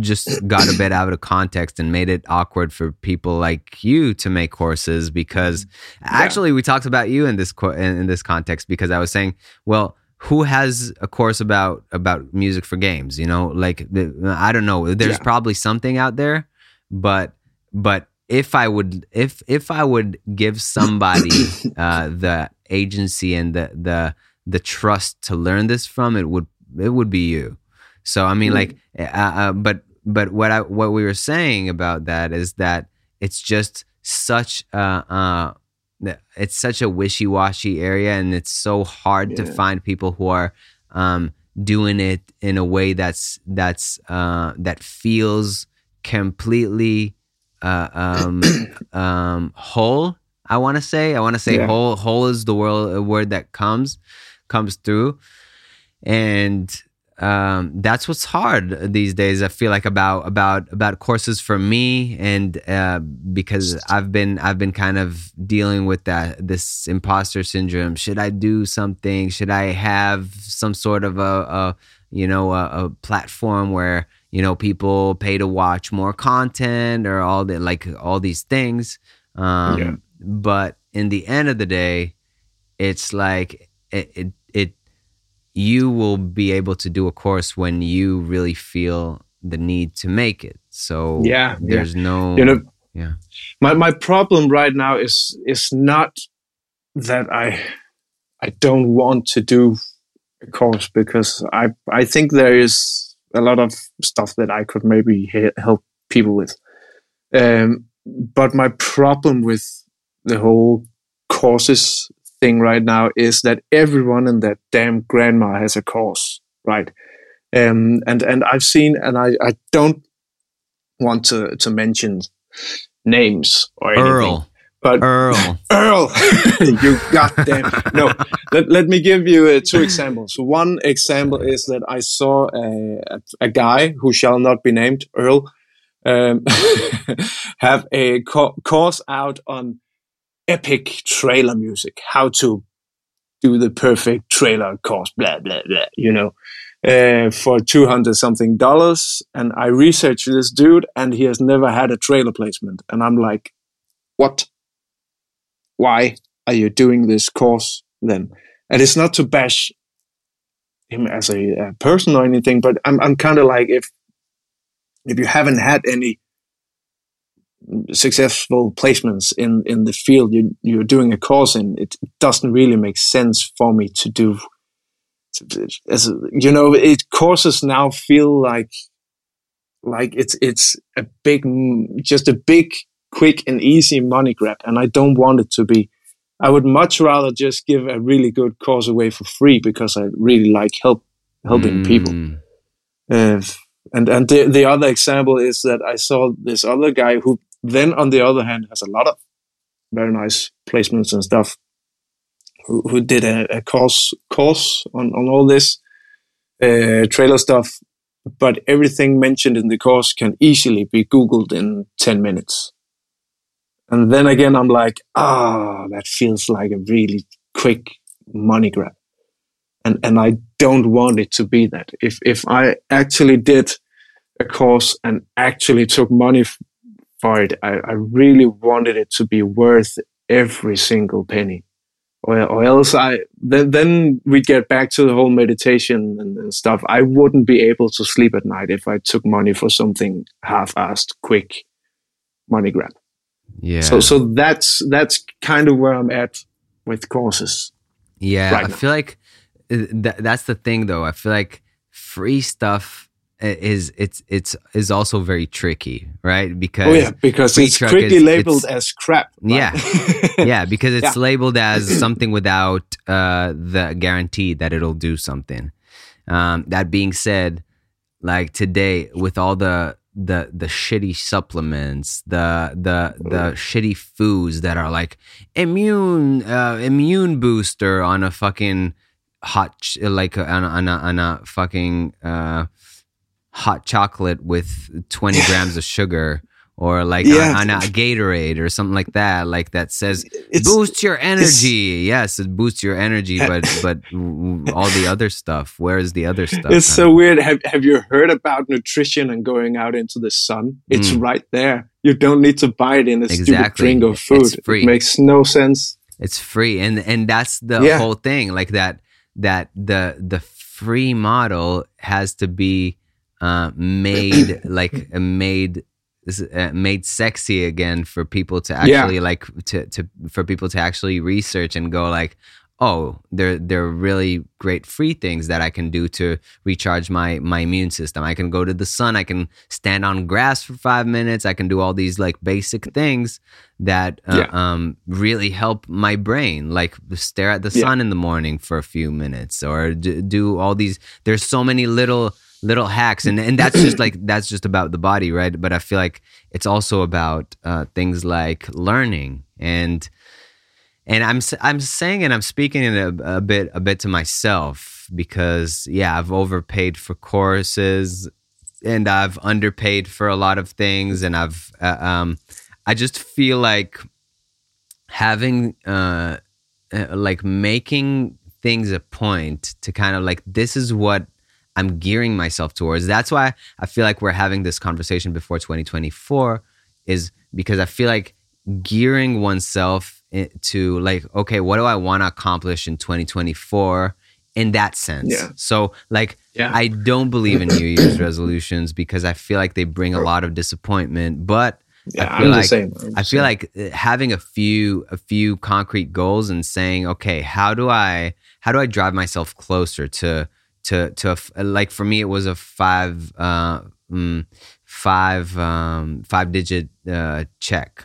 just got a bit out of context and made it awkward for people like you to make courses because yeah. actually we talked about you in this co- in, in this context because I was saying, well, who has a course about about music for games? You know, like I don't know. There's yeah. probably something out there, but but if I would if if I would give somebody uh, the agency and the the the trust to learn this from, it would it would be you. So I mean, like, uh, uh, but but what I what we were saying about that is that it's just such uh, uh it's such a wishy washy area, and it's so hard yeah. to find people who are um, doing it in a way that's that's uh, that feels completely uh, um, um, whole. I want to say. I want to say yeah. whole. Whole is the word word that comes comes through, and um, that's what's hard these days. I feel like about about about courses for me, and uh, because I've been I've been kind of dealing with that this imposter syndrome. Should I do something? Should I have some sort of a, a you know a, a, platform where you know people pay to watch more content or all the like all these things? Um, yeah. But in the end of the day, it's like it, it it you will be able to do a course when you really feel the need to make it. So
yeah,
there's
yeah.
no
you know
yeah.
My my problem right now is is not that I I don't want to do a course because I I think there is a lot of stuff that I could maybe help people with. Um, but my problem with the whole courses thing right now is that everyone and that damn grandma has a course, right? Um, and and I've seen, and I, I don't want to to mention names or anything.
Earl.
But
Earl,
Earl, you goddamn no. Let, let me give you uh, two examples. One example is that I saw a, a, a guy who shall not be named, Earl, um, have a co- course out on epic trailer music, how to do the perfect trailer course, blah, blah, blah, you know, uh, for 200 something dollars. And I researched this dude and he has never had a trailer placement. And I'm like, what? Why are you doing this course then? And it's not to bash him as a, a person or anything, but I'm I'm kind of like if if you haven't had any successful placements in in the field you, you're doing a course in, it doesn't really make sense for me to do. As you know, it courses now feel like like it's it's a big just a big quick and easy money grab and i don't want it to be i would much rather just give a really good course away for free because i really like help helping mm. people uh, and and the, the other example is that i saw this other guy who then on the other hand has a lot of very nice placements and stuff who, who did a, a course course on, on all this uh, trailer stuff but everything mentioned in the course can easily be Googled in 10 minutes. And then again, I'm like, ah, that feels like a really quick money grab. And, and I don't want it to be that. If, if I actually did a course and actually took money for it, I, I really wanted it to be worth every single penny or, or else I then then we get back to the whole meditation and, and, stuff. I wouldn't be able to sleep at night if I took money for something half-assed, quick money grab.
Yeah.
So so that's that's kind of where I'm at with courses.
Yeah, right I now. feel like uh, th- that's the thing though. I feel like free stuff is it's it's is also very tricky, right? Because
oh yeah, because it's quickly is, labeled it's, as crap.
Right? Yeah, yeah, because it's yeah. labeled as something without uh, the guarantee that it'll do something. Um, that being said, like today with all the the the shitty supplements, the the the shitty foods that are like immune uh, immune booster on a fucking hot like on a, on a, on a fucking uh, hot chocolate with 20 grams of sugar or like yeah. on, on, a Gatorade or something like that, like that says it's, boost your energy. Yes, it boosts your energy, but but all the other stuff. Where is the other stuff?
It's so weird. Have Have you heard about nutrition and going out into the sun? It's mm. right there. You don't need to buy it in a exactly. stupid drink or food. It makes no sense.
It's free, and and that's the yeah. whole thing. Like that that the the free model has to be uh, made like made uh, made sexy again for people to actually yeah. like to to for people to actually research and go like oh there there are really great free things that I can do to recharge my my immune system. I can go to the sun, I can stand on grass for 5 minutes, I can do all these like basic things that uh, yeah. um really help my brain like stare at the yeah. sun in the morning for a few minutes or do, do all these there's so many little little hacks and and that's just like that's just about the body right? But i feel like it's also about uh, things like learning and and i'm i'm saying and i'm speaking it a, a bit a bit to myself because yeah i've overpaid for courses and i've underpaid for a lot of things and i've uh, um i just feel like having uh, uh like making things a point to kind of like this is what I'm gearing myself towards. That's why I feel like we're having this conversation before 2024 is because I feel like gearing oneself to like, okay, what do I want to accomplish in 2024 in that sense? Yeah. So, like, yeah. I don't believe in New Year's resolutions because I feel like they bring a lot of disappointment, but yeah, I feel I'm like, same. I feel like uh, having a few a few concrete goals and saying, okay, how do I how do I drive myself closer to to to like for me it was a five uh, mm, five um, five digit uh, check.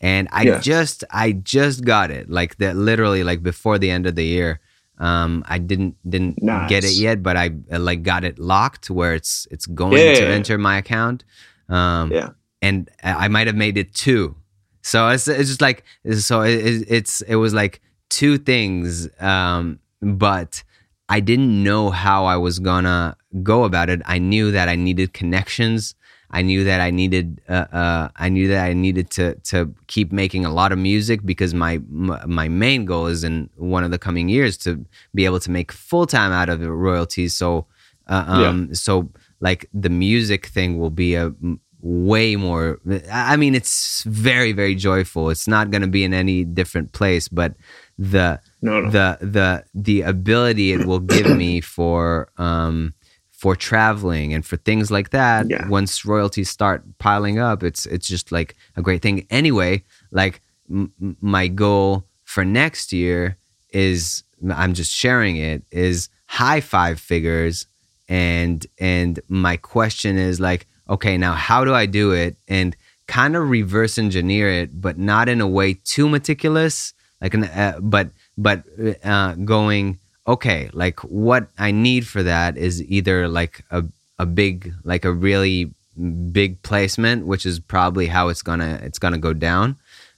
And i yeah. just i just got it like that literally like before the end of the year. Um i didn't didn't nice. get it yet but i uh, like got it locked where it's it's going yeah, to yeah, enter my account. Um yeah. and i might have made it two. So it's, it's just like so it, it's it was like two things um but I didn't know how I was gonna go about it. I knew that I needed connections. I knew that I needed uh, uh, I knew that I needed to to keep making a lot of music because my my main goal is in one of the coming years to be able to make full time out of royalties. So uh, um, yeah. so like the music thing will be a way more i mean it's very very joyful it's not going to be in any different place but the no, no. the the the ability it will give me for um for traveling and for things like that yeah. once royalties start piling up it's it's just like a great thing anyway like m- my goal for next year is i'm just sharing it is high five figures and and my question is like okay now how do i do it and kind of reverse engineer it but not in a way too meticulous like an uh, but but uh, going okay like what i need for that is either like a, a big like a really big placement which is probably how it's gonna it's gonna go down.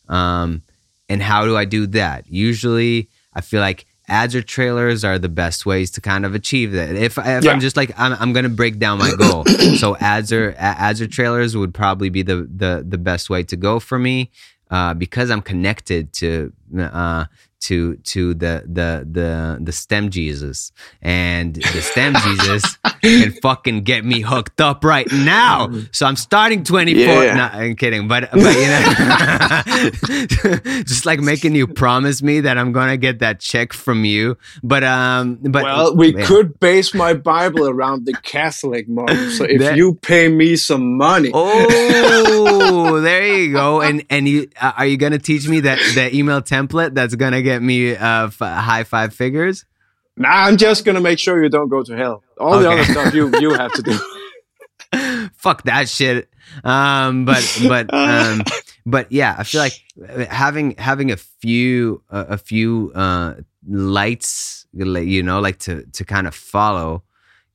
Um and how do i do that? Usually i feel like ads or trailers are the best ways to kind of achieve that. If, if yeah. i'm just like i'm, I'm gonna break down my goal. So ads or ads or trailers would probably be the the, the best way to go for me uh, because i'm connected to uh, to to the the the the stem Jesus, and the stem Jesus can fucking get me hooked up right now. So I'm starting 24. Yeah. No, I'm kidding, but but you know, just like making you promise me that I'm gonna get that check from you. But um, but
well, we yeah. could base my Bible around the Catholic model. So if that, you pay me some money,
oh, there you go. And and you uh, are you gonna teach me that that email template that's gonna get get me uh, f- high five figures?
Nah, I'm just gonna make sure you don't go to hell. All okay. the other stuff you you have to do.
Fuck that shit. Um, but but um, but yeah, I feel like having having a few uh, a few uh, lights, you know, like to to kind of follow,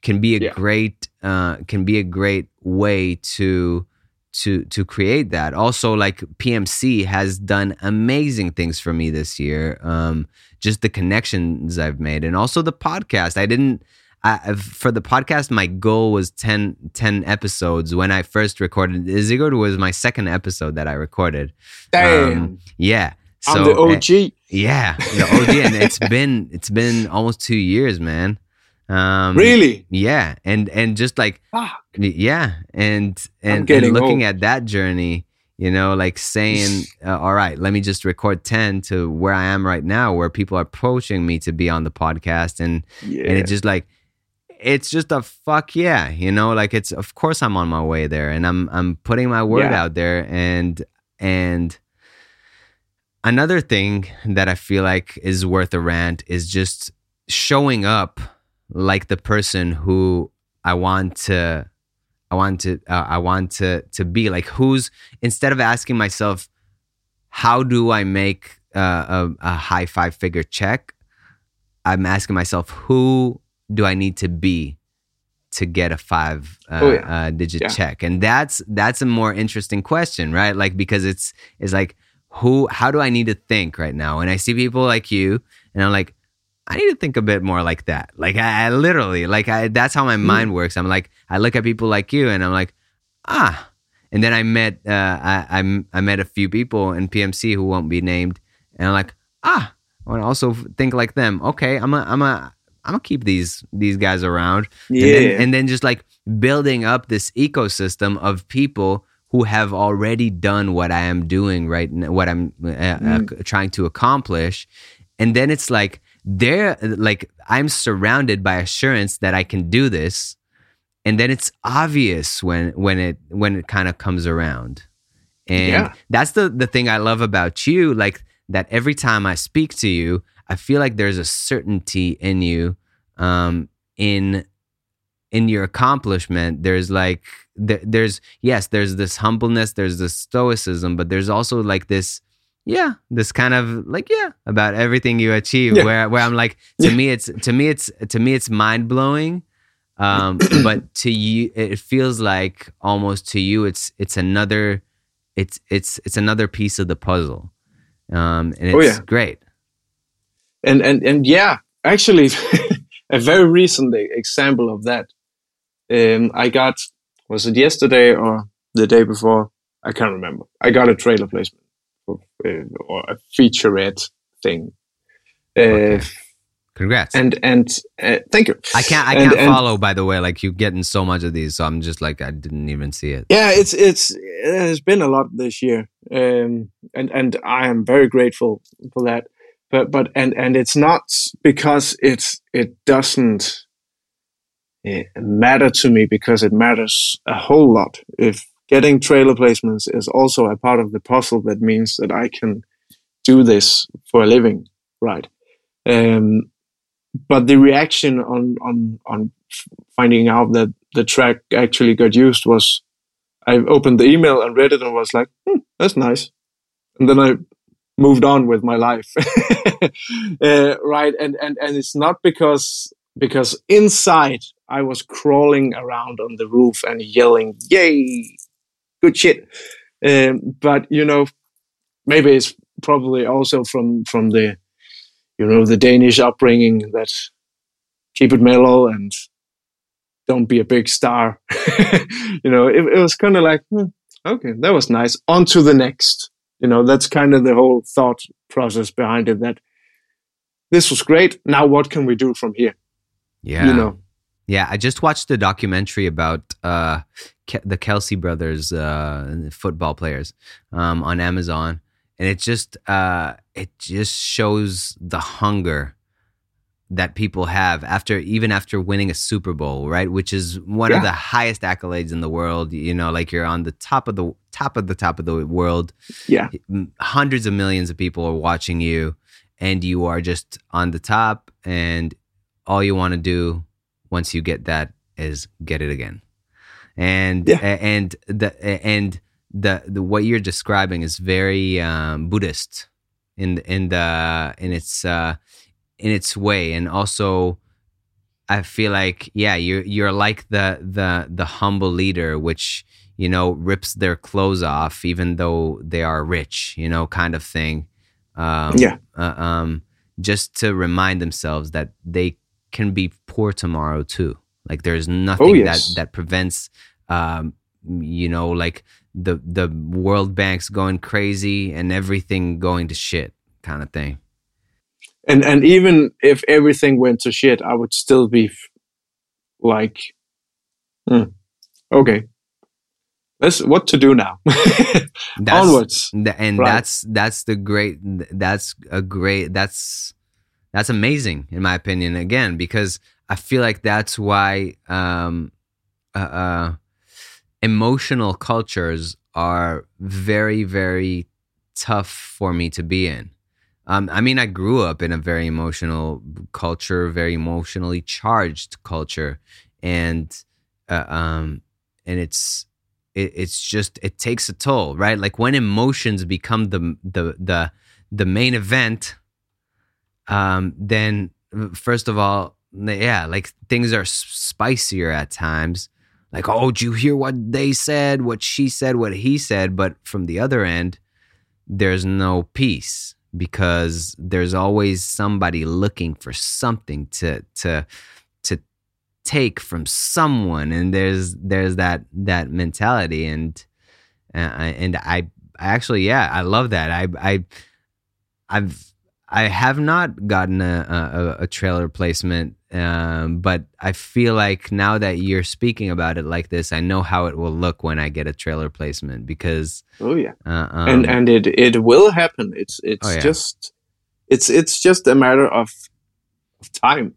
can be a yeah. great uh, can be a great way to to to create that. Also, like PMC has done amazing things for me this year. Um, just the connections I've made, and also the podcast. I didn't. I, for the podcast, my goal was 10, 10 episodes. When I first recorded, Sigurd was my second episode that I recorded.
Damn. Um,
yeah.
So, I'm the OG.
Uh, yeah, the OG, and it's been it's been almost two years, man.
Um, really?
Yeah, and and just like Fuck. yeah, and and, and looking old. at that journey, you know, like saying, uh, all right, let me just record ten to where I am right now, where people are approaching me to be on the podcast, and yeah. and it's just like it's just a fuck yeah, you know, like it's of course I'm on my way there, and I'm I'm putting my word yeah. out there, and and another thing that I feel like is worth a rant is just showing up like the person who I want to I want to uh, I want to to be. Like who's instead of asking myself how do I make uh, a, a high five figure check? I'm asking myself who do I need to be to get a five uh, oh, yeah. uh, digit yeah. check? And that's that's a more interesting question right? Like because it's it's like who how do I need to think right now? And I see people like you and I'm like I need to think a bit more like that. Like I, I literally, like I, that's how my mm. mind works. I'm like, I look at people like you, and I'm like, ah. And then I met, uh, I, I, I met a few people in PMC who won't be named, and I'm like, ah. I want to also think like them. Okay, I'm a, I'm a, I'm gonna keep these these guys around. Yeah. And then, and then just like building up this ecosystem of people who have already done what I am doing right now, what I'm uh, mm. uh, trying to accomplish, and then it's like they're like i'm surrounded by assurance that i can do this. And then it's obvious when when it when it kind of comes around. And yeah. that's the the thing i love about you like that every time i speak to you i feel like there's a certainty in you um in in your accomplishment. There's like there's yes there's this humbleness there's this stoicism but there's also like this yeah this kind of like yeah about everything you achieve yeah. where where i'm like to yeah. me it's to me it's to me it's mind-blowing um but to you it feels like almost to you it's it's another it's it's it's another piece of the puzzle um and oh, it's oh, yeah. great
and and and yeah actually a very recent example of that um i got was it yesterday or the day before i can't remember i got a trailer placement or a featurette thing. Uh, okay.
Congrats.
And and uh, thank you.
I can't I can't and, follow by the way. Like you're getting so much of these, so I'm just like I didn't even see it.
Yeah, it's it's it has been a lot this year, um, and and I am very grateful for that. But but and and it's not because it's it doesn't eh, matter to me because it matters a whole lot. If getting trailer placements is also a part of the puzzle, that means that I can do this for a living, right? Um, but the reaction on on on finding out that the track actually got used was I opened the email and read it and was like, hmm, that's nice. And then I moved on with my life. uh, right. And, and, and it's not because, because inside I was crawling around on the roof and yelling, yay, good shit. Um, but you know, maybe it's probably also from, from the, you know, the Danish upbringing that keep it mellow and don't be a big star. you know, it, it was kind of like, hmm, okay, that was nice. On to the next. You know, that's kind of the whole thought process behind it that this was great. Now, what can we do from here?
Yeah. You know, yeah, I just watched a documentary about uh, Ke- the Kelce brothers, uh, football players, um, on Amazon and it just uh, it just shows the hunger that people have after even after winning a Super Bowl, right? Which is one yeah. of the highest accolades in the world. You know, like you're on the top of the top of the top of the world.
Yeah,
hundreds of millions of people are watching you, and you are just on the top, and all you want to do once you get that is get it again, and yeah. and the and the, the what you're describing is very um, Buddhist in in the in its uh, in its way, and also I feel like yeah, you're you're like the the the humble leader, which you know rips their clothes off even though they are rich, you know, kind of thing.
Um, yeah. Uh,
um, just to remind themselves that they can be poor tomorrow too. Like there's nothing oh, yes. that that prevents um, you know like the the World Bank's going crazy and everything going to shit kind of thing.
And and even if everything went to shit, I would still be like, hmm, okay, let's what to do now. Onwards,
and right. that's that's the great. That's a great. That's that's amazing in my opinion. Again, because I feel like that's why um, uh, uh emotional cultures are very, very tough for me to be in. Um, I mean, I grew up in a very emotional culture, very emotionally charged culture, and uh, um, and it's it, it's just it takes a toll, right? Like when emotions become the the the the main event, um, then first of all, yeah, like things are spicier at times, like, oh, did you hear what they said, what she said, what he said? But from the other end, there's no peace because there's always somebody looking for something to to to take from someone, and there's there's that that mentality, and uh, and I, I actually yeah, I love that. I I I've I have not gotten a, a, a trailer placement, um, but I feel like now that you're speaking about it like this, I know how it will look when I get a trailer placement because
oh yeah, uh, um, and and it it will happen. It's it's oh, yeah. just it's it's just a matter of of time,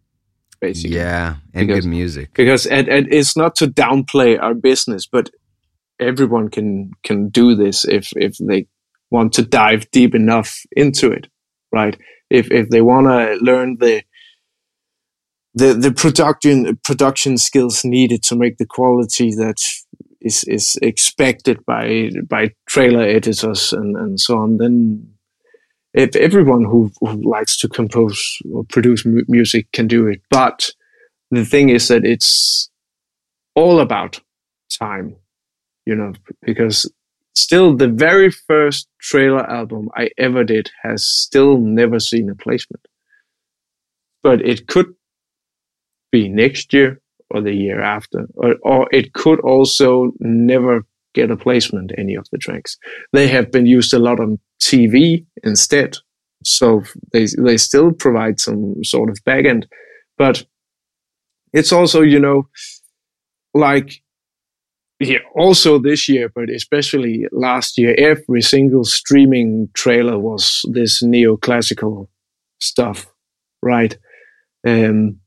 basically.
Yeah, and because, good music
because and, and it's not to downplay our business, but everyone can can do this if if they want to dive deep enough into it right? If if they want to learn the the the production production skills needed to make the quality that is is expected by by trailer editors and and so on, then if everyone who, who likes to compose or produce mu- music can do it. But the thing is that it's all about time, you know, because still the very first trailer album I ever did has still never seen a placement. But it could be next year or the year after, or, or it could also never get a placement, any of the tracks. They have been used a lot on TV instead, so they they still provide some sort of backend, but it's also you know like yeah, also this year, but especially last year, every single streaming trailer was this neoclassical stuff, right? Um,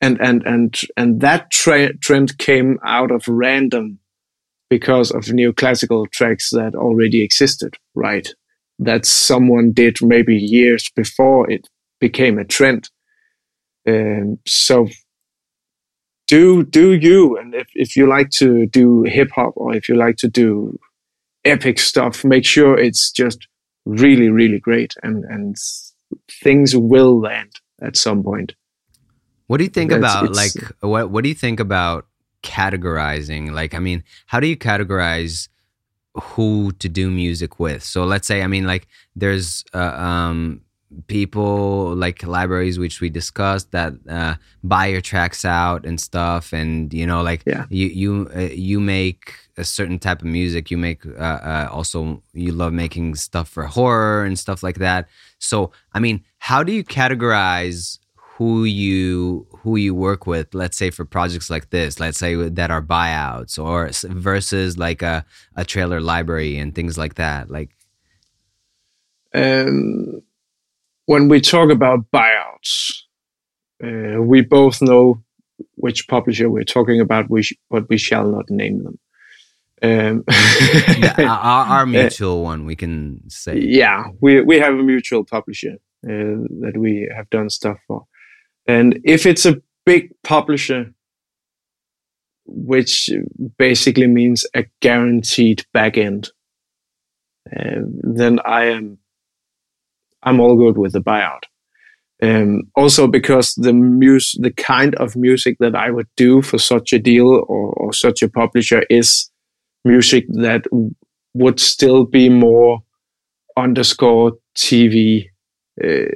and and and and that tra- trend came out of random because of neoclassical tracks that already existed, right? That someone did maybe years before it became a trend. Um, so do do you. And if, if you like to do hip hop or if you like to do epic stuff make sure it's just really really great and and things will land at some point.
What do you think about like what what do you think about categorizing? Like i mean how do you categorize who to do music with? So let's say i mean like there's uh, um people like libraries which we discussed that uh, buy your tracks out and stuff and you know like
yeah.
you you uh, you make a certain type of music. You make uh, uh, also you love making stuff for horror and stuff like that. So i mean how do you categorize who you who you work with let's say for projects like this? Let's say that are buyouts or versus like a, a trailer library and things like that like
um when we talk about buyouts, uh, we both know which publisher we're talking about, we sh- but we shall not name them. Um,
our, our, mutual one, we can say.
Yeah, we we have a mutual publisher uh, that we have done stuff for, and if it's a big publisher, which basically means a guaranteed backend, uh, then I am I'm all good with the buyout. Um, also because the mus- the kind of music that I would do for such a deal or, or such a publisher is music that w- would still be more underscore TV uh,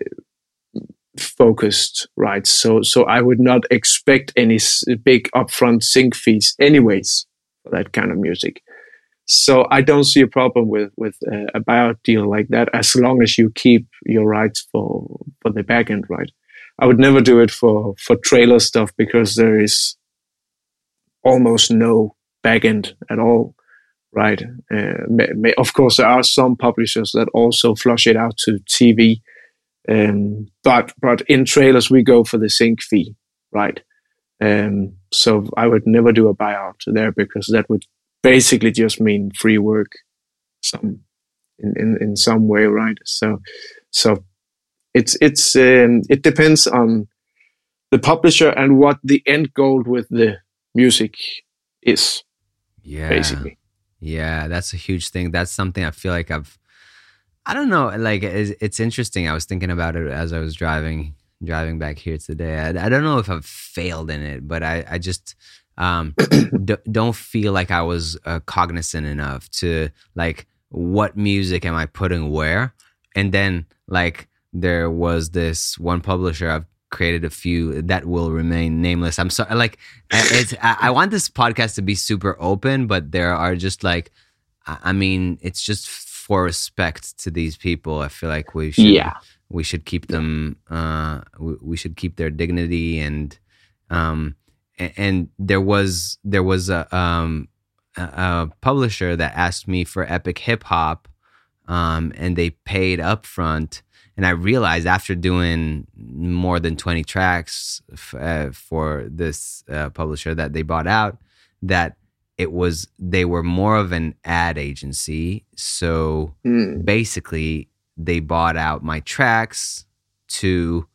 focused, right? So so I would not expect any s- big upfront sync fees, anyways, for that kind of music. So I don't see a problem with with a buyout deal like that as long as you keep your rights for for the backend right. I would never do it for for trailer stuff because there is almost no backend at all, right? Uh, may, may, of course, there are some publishers that also flush it out to TV, um, but but in trailers we go for the sync fee, right? Um, so I would never do a buyout there because that would basically just mean free work some in, in, in some way right? So so it's it's um, it depends on the publisher and what the end goal with the music is
yeah.
basically.
Yeah that's a huge thing. That's something i feel like i've i don't know like it's, it's interesting. I was thinking about it as i was driving driving back here today. I, I don't know if i've failed in it but i i just um, d- don't feel like I was uh, cognizant enough to like what music am I putting where, and then like there was this one publisher I've created a few that will remain nameless. I'm sorry, like it's I, I want this podcast to be super open, but there are just like I mean it's just for respect to these people. I feel like we should
yeah
we should keep them uh we, we should keep their dignity and um and there was there was a, um, a publisher that asked me for epic hip hop, um, and they paid upfront. And I realized after doing more than twenty tracks f- uh, for this uh, publisher that they bought out, that it was they were more of an ad agency. So mm. basically, they bought out my tracks to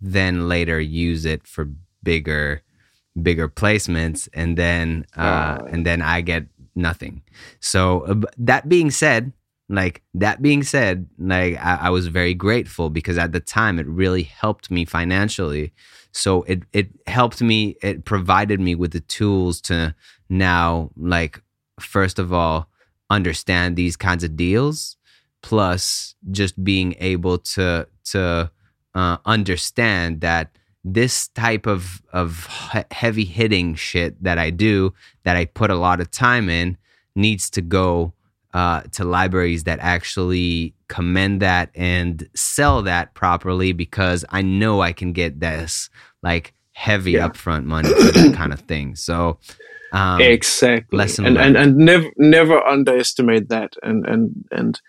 then later use it for bigger bigger placements and then uh, oh. and then I get nothing. So uh, that being said, like that being said, like I, I, was very grateful because at the time it really helped me financially. So it it helped me. It provided me with the tools to now like first of all understand these kinds of deals, plus just being able to to uh, understand that this type of of heavy hitting shit that I do that I put a lot of time in needs to go uh, to libraries that actually commend that and sell that properly because I know I can get this like heavy yeah. upfront money for that kind of thing. So
um, exactly, and, and and never never underestimate that, and and and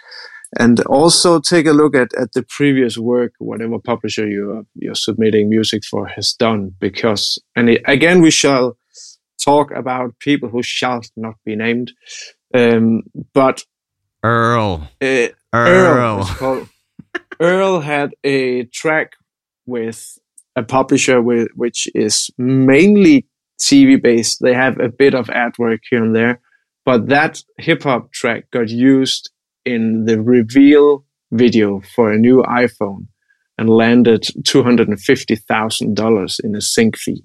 and also take a look at, at the previous work whatever publisher you're you're submitting music for has done because and it, again we shall talk about people who shall not be named um, but
Earl.
Uh, Earl. Earl, Earl had a track with a publisher with, which is mainly TV based. They have a bit of ad work here and there but that hip hop track got used in the reveal video for a new iPhone and landed $250,000 in a sync fee.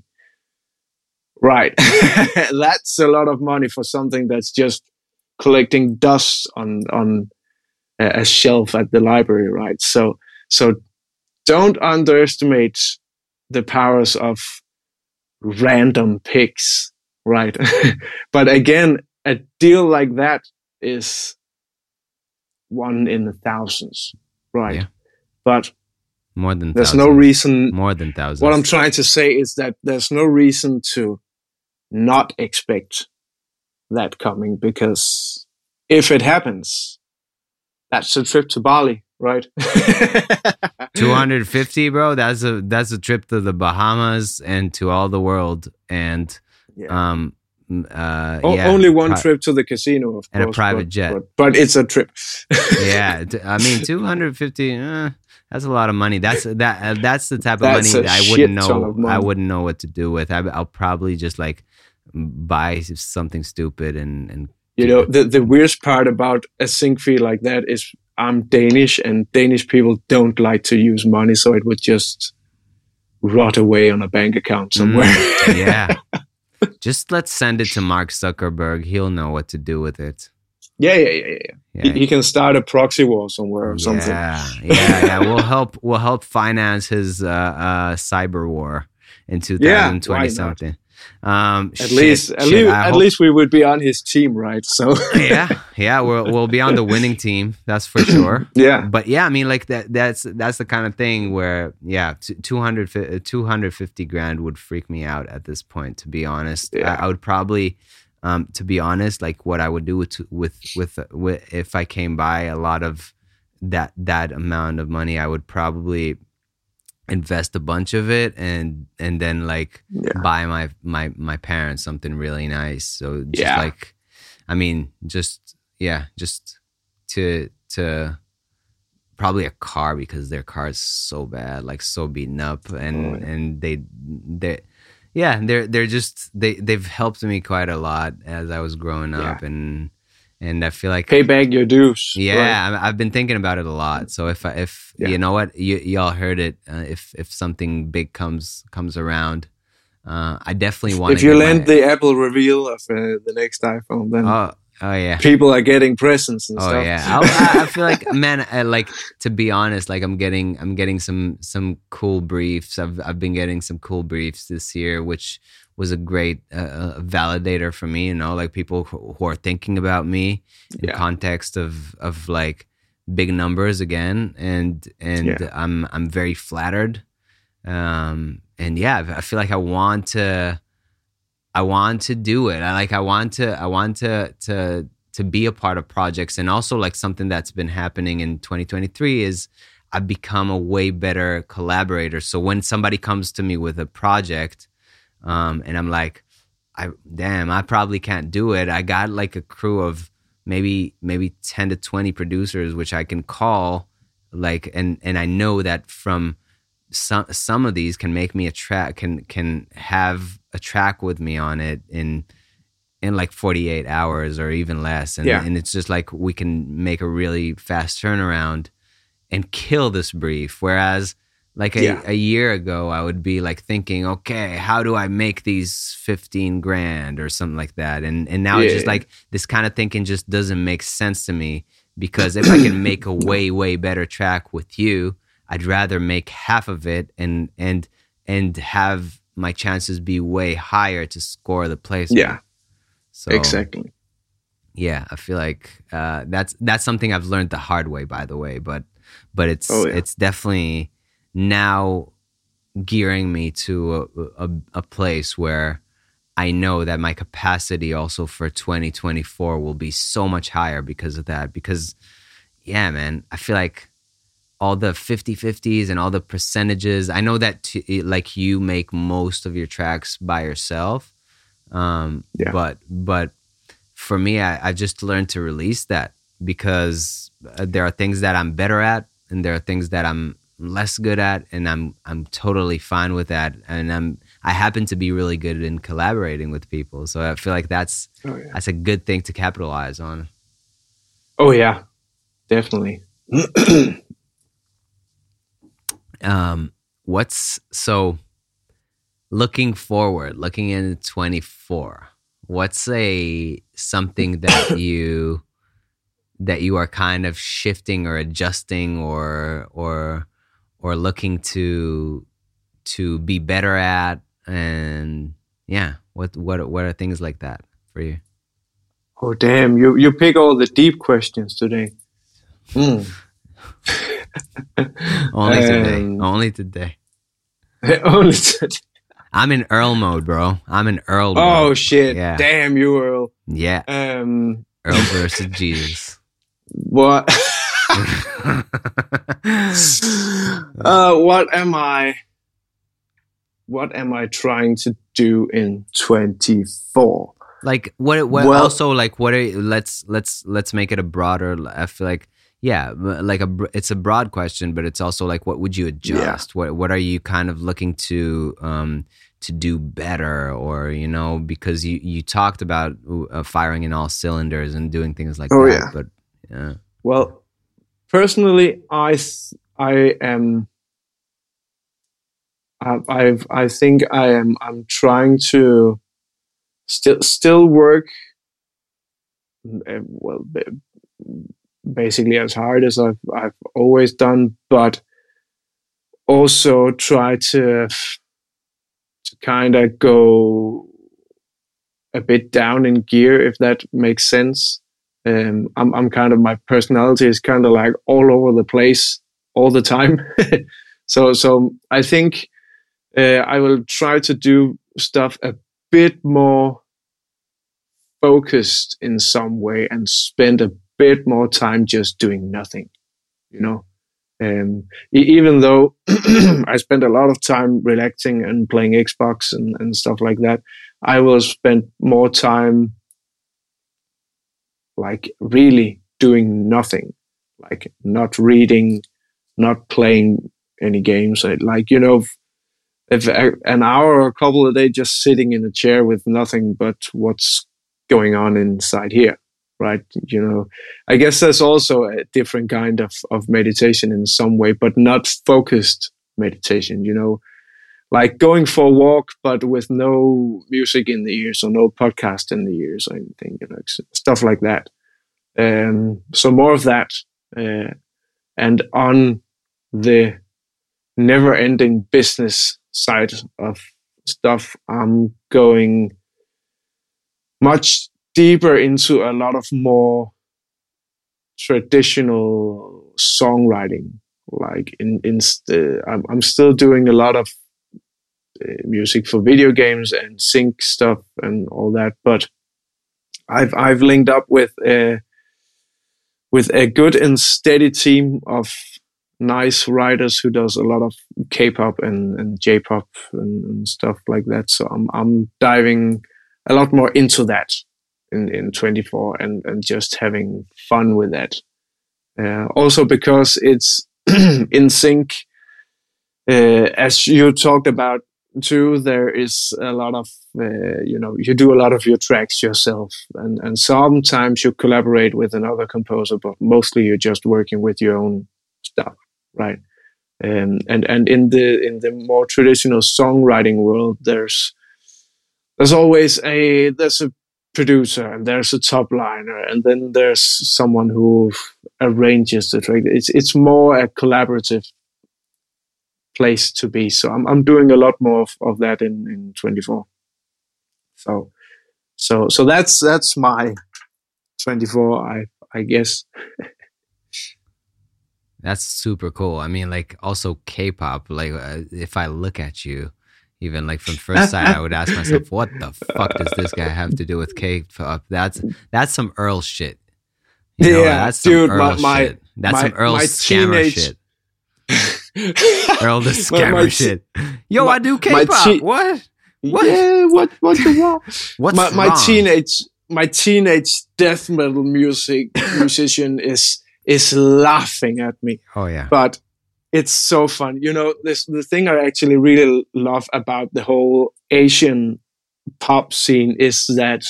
Right. that's a lot of money for something that's just collecting dust on, on a shelf at the library, right? So, so don't underestimate the powers of random picks, right? but again, a deal like that is one in the thousands, right? Yeah. But
more than
there's thousands. no reason
more than thousands.
What I'm trying to say is that there's no reason to not expect that coming because if it happens, that's a trip to Bali, right?
250, bro. That's a that's a trip to the Bahamas and to all the world. And yeah. um, uh,
o-
yeah,
only one pri- trip to the casino, of
and
course,
a private
but,
jet.
But, but, it's a trip.
yeah, I mean, two hundred fifty. Uh, that's a lot of money. That's that. Uh, that's the type of that's money that I wouldn't know. I wouldn't know what to do with. I, will probably just like buy something stupid and and.
You know the the weirdest part about a sync fee like that is I'm Danish and Danish people don't like to use money, so it would just rot away on a bank account somewhere.
Mm, yeah. Just let's send it to Mark Zuckerberg. He'll know what to do with it.
Yeah, yeah, yeah, yeah. yeah. He, he, can start a proxy war somewhere or
yeah,
something.
Yeah, yeah. Yeah. We'll help. We'll help finance his uh, uh, cyber war in 2020 yeah, something.
Um, at shit, least, shit, at, least, at least we would be on his team, right? So
yeah, yeah, we'll we'll be on the winning team. That's for sure.
yeah,
but yeah, I mean, like that. That's that's the kind of thing where yeah, 200, 250 grand would freak me out at this point. To be honest, yeah. I, I would probably. Um, to be honest, like what I would do with with with, with if I came by a lot of that that amount of money, I would probably invest a bunch of it and and then like yeah. buy my my my parents something really nice so just yeah. like i mean just yeah just to to probably a car because their car is so bad like so beaten up and oh, and they they yeah they're they're just they they've helped me quite a lot as i was growing up and and I feel like
pay back your dues.
Yeah, right? I've been thinking about it a lot. So if if yeah. you know what you y'all heard it, uh, if if something big comes comes around, uh, I definitely want. To.
If you land my, the Apple reveal of uh, the next iPhone, then
oh oh yeah,
people are getting presents and
oh,
stuff.
yeah, I, I, feel like man, I, like to be honest, like I'm getting I'm getting some some cool briefs. I've I've been getting some cool briefs this year, which was a great uh, uh, validator for me. You know, like people who, who are thinking about me in yeah. context of of like big numbers again, and and yeah. I'm I'm very flattered. Um, and yeah, I feel like I want to, I want to do it. I like I want to I want to to to be a part of projects, and also like something that's been happening in 2023 is. I've become a way better collaborator. So when somebody comes to me with a project, um, and I'm like, I damn, I probably can't do it. I got like a crew of maybe maybe 10 to 20 producers which I can call like and and I know that from some some of these can make me a track can can have a track with me on it in in like 48 hours or even less and yeah. and it's just like we can make a really fast turnaround and kill this brief whereas like a, yeah. a year ago, I would be like thinking, okay, how do I make these 15 grand or something like that? And and now yeah. it's just like this kind of thinking just doesn't make sense to me because if I can make a way, way better track with you, I'd rather make half of it and and and have my chances be way higher to score the place.
Yeah. So exactly.
Yeah, I feel like uh, that's that's something I've learned the hard way, by the way. But but it's oh, yeah. it's definitely now gearing me to a, a, a place where I know that my capacity also for 2024 will be so much higher because of that. Because, yeah, man, I feel like all the 50 50s and all the percentages, I know that t- like you make most of your tracks by yourself. Um, yeah. But, but for me, I, I just learned to release that because uh, there are things that I'm better at and there are things that I'm less good at and I'm I'm totally fine with that and I'm I happen to be really good in collaborating with people so I feel like that's oh, yeah. that's a good thing to capitalize on.
Oh yeah. Definitely.
um what's so looking forward, looking into 24. What's a something that you that you are kind of shifting or adjusting or or or looking to to be better at and yeah what what what are things like that for you
oh damn you you pick all the deep questions today mm.
only today um, only today
only today
I'm in Earl mode, bro. I'm in Earl
mode. Oh shit! Yeah. Damn you, Earl.
Yeah.
Um.
Earl versus Jesus.
What? uh, what am I? What am I trying to do in twenty four?
Like what? What well, also like what? Are, let's let's let's make it a broader. I feel like yeah, like a it's a broad question, but it's also like what would you adjust? Yeah. What what are you kind of looking to um to do better, or you know because you you talked about uh, firing in all cylinders and doing things like oh, that, yeah. but yeah.
Well, personally, I I am. I I think I am. I'm trying to still still work. Eh, well, basically as hard as I've I've always done, but also try to to kind of go a bit down in gear if that makes sense um, I'm, I'm kind of my personality is kind of like all over the place all the time. so, so I think uh, I will try to do stuff a bit more focused in some way and spend a bit more time just doing nothing, you know. Um, even though I spend a lot of time relaxing and playing Xbox and, and stuff like that, I will spend more time like really doing nothing, like not reading, not playing any games. Like, you know, if an hour or a couple of days just sitting in a chair with nothing but what's going on inside here, right? You know, I guess that's also a different kind of, of meditation in some way, but not focused meditation, you know, like going for a walk, but with no music in the ears or no podcast in the ears or anything, you know, stuff like that. Um, so more of that, uh, and on the never-ending business side of stuff, I'm going much deeper into a lot of more traditional songwriting like in in st- I'm, I'm still doing a lot of uh, music for video games and sync stuff and all that but i've i've linked up with uh, with a good and steady team of nice writers who does a lot of K-pop and, and J-pop and, and, stuff like that. So I'm I'm diving a lot more into that in, in 24 and, and just having fun with that. Uh, also because it's in sync, uh, as you talked about too, there is a lot of uh, you know you do a lot of your tracks yourself, and and sometimes you collaborate with another composer, but mostly you're just working with your own stuff, right? Um, and and in the in the more traditional songwriting world, there's there's always a there's a producer and there's a top liner and then there's someone who arranges the track. It's it's more a collaborative place to be. So I'm I'm doing a lot more of, of that in in 24. So so so that's that's my 24, I I guess.
That's super cool. I mean, like also K-pop. Like, uh, if I look at you, even like from first sight, I would ask myself, "What the fuck does this guy have to do with K-pop?" That's that's some Earl shit.
You know, yeah, that's dude, Earl my, shit.
That's my, some Earl scammer teenage... shit. Earl the scammer my, shit. Yo, I do K-pop. Te- what?
What? Yeah, what? Wrong? What's my, my wrong? teenage my teenage death metal music musician is is laughing at me.
Oh yeah.
But it's so fun. You know, this the thing I actually really love about the whole Asian pop scene is that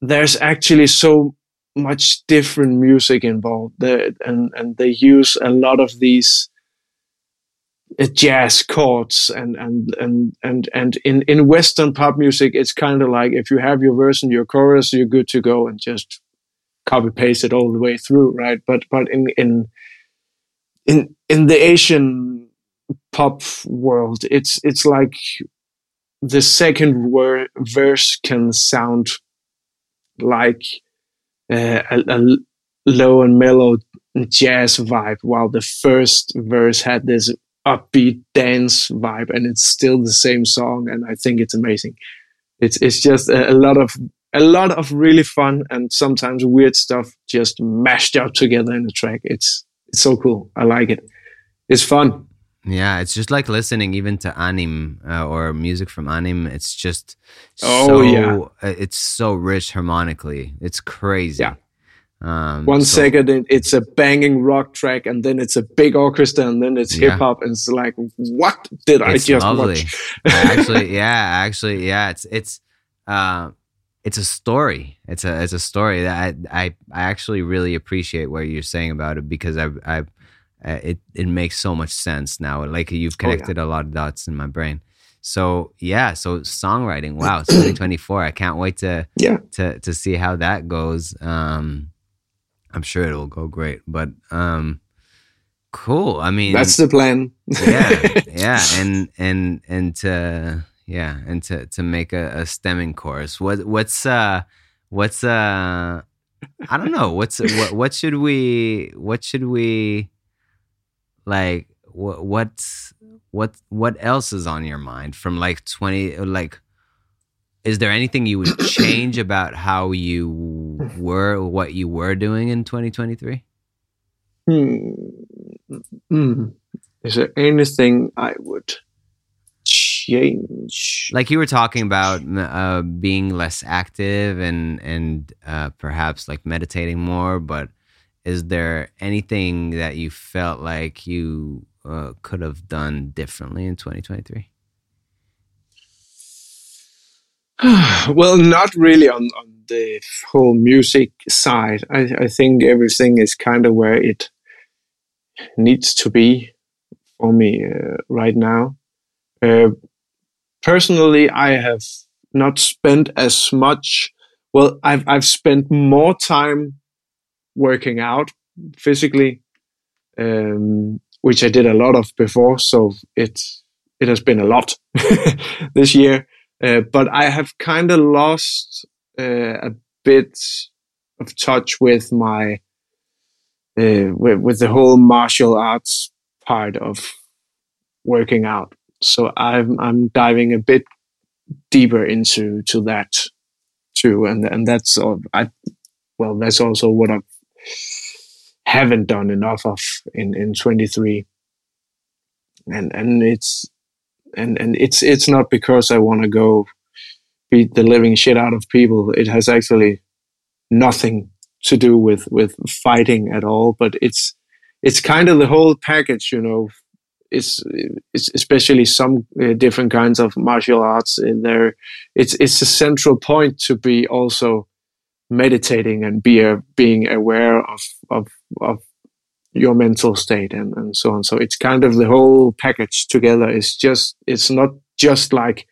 there's actually so much different music involved there, and and they use a lot of these uh, jazz chords and and and and and in in western pop music it's kind of like if you have your verse and your chorus you're good to go and just copy paste it all the way through right? But but in in in in the asian pop world it's it's like the second word verse can sound like uh, a, a low and mellow jazz vibe while the first verse had this upbeat dance vibe and it's still the same song and i think it's amazing. It's it's just a, a, lot of a lot of really fun and sometimes weird stuff just mashed up together in the track. It's it's so cool. I like it. It's fun
yeah it's just like listening even to anime uh, or music from anime. it's just
oh so, yeah
uh, it's so rich harmonically it's crazy
yeah um, One so, second it's a banging rock track, and then it's a big orchestra, and then it's yeah. hip hop, and it's like, what did I just lovely. watch?
actually, yeah, actually, yeah, it's it's uh, it's a story. It's a it's a story that I I, I actually really appreciate what you're saying about it because I I uh, it it makes so much sense now. Like you've connected oh, yeah. a lot of dots in my brain. So yeah, so songwriting. Wow, 2024. I can't wait to
yeah
to to see how that goes. Um, I'm sure it'll go great. But um cool. I mean
That's the plan.
yeah. Yeah. And and and to yeah, and to to make a, a stemming course. What what's uh what's uh I don't know. What's what what should we what should we like what what's what what else is on your mind from like 20 like is there anything you would change about how you were what you were doing in 2023 hmm.
Hmm. is there anything i would change
like you were talking about uh, being less active and and uh, perhaps like meditating more but is there anything that you felt like you uh, could have done differently in 2023
well, not really on, on the whole music side. I, I think everything is kind of where it needs to be for me uh, right now. Uh, personally, I have not spent as much. Well, I've I've spent more time working out physically, um, which I did a lot of before. So it it has been a lot this year. Uh, but I have kind of lost uh, a bit of touch with my uh, with, with, the whole martial arts part of working out. So I'm I'm diving a bit deeper into to that too, and and that's all I well that's also what I haven't done enough of in in 23 and and it's and and it's it's not because I want to go beat the living shit out of people. It has actually nothing to do with with fighting at all. But it's it's kind of the whole package, you know. It's, it's especially some uh, different kinds of martial arts in there. It's it's a central point to be also meditating and be a, being aware of of of your mental state and, and so on. So it's kind of the whole package together. It's just, it's not just like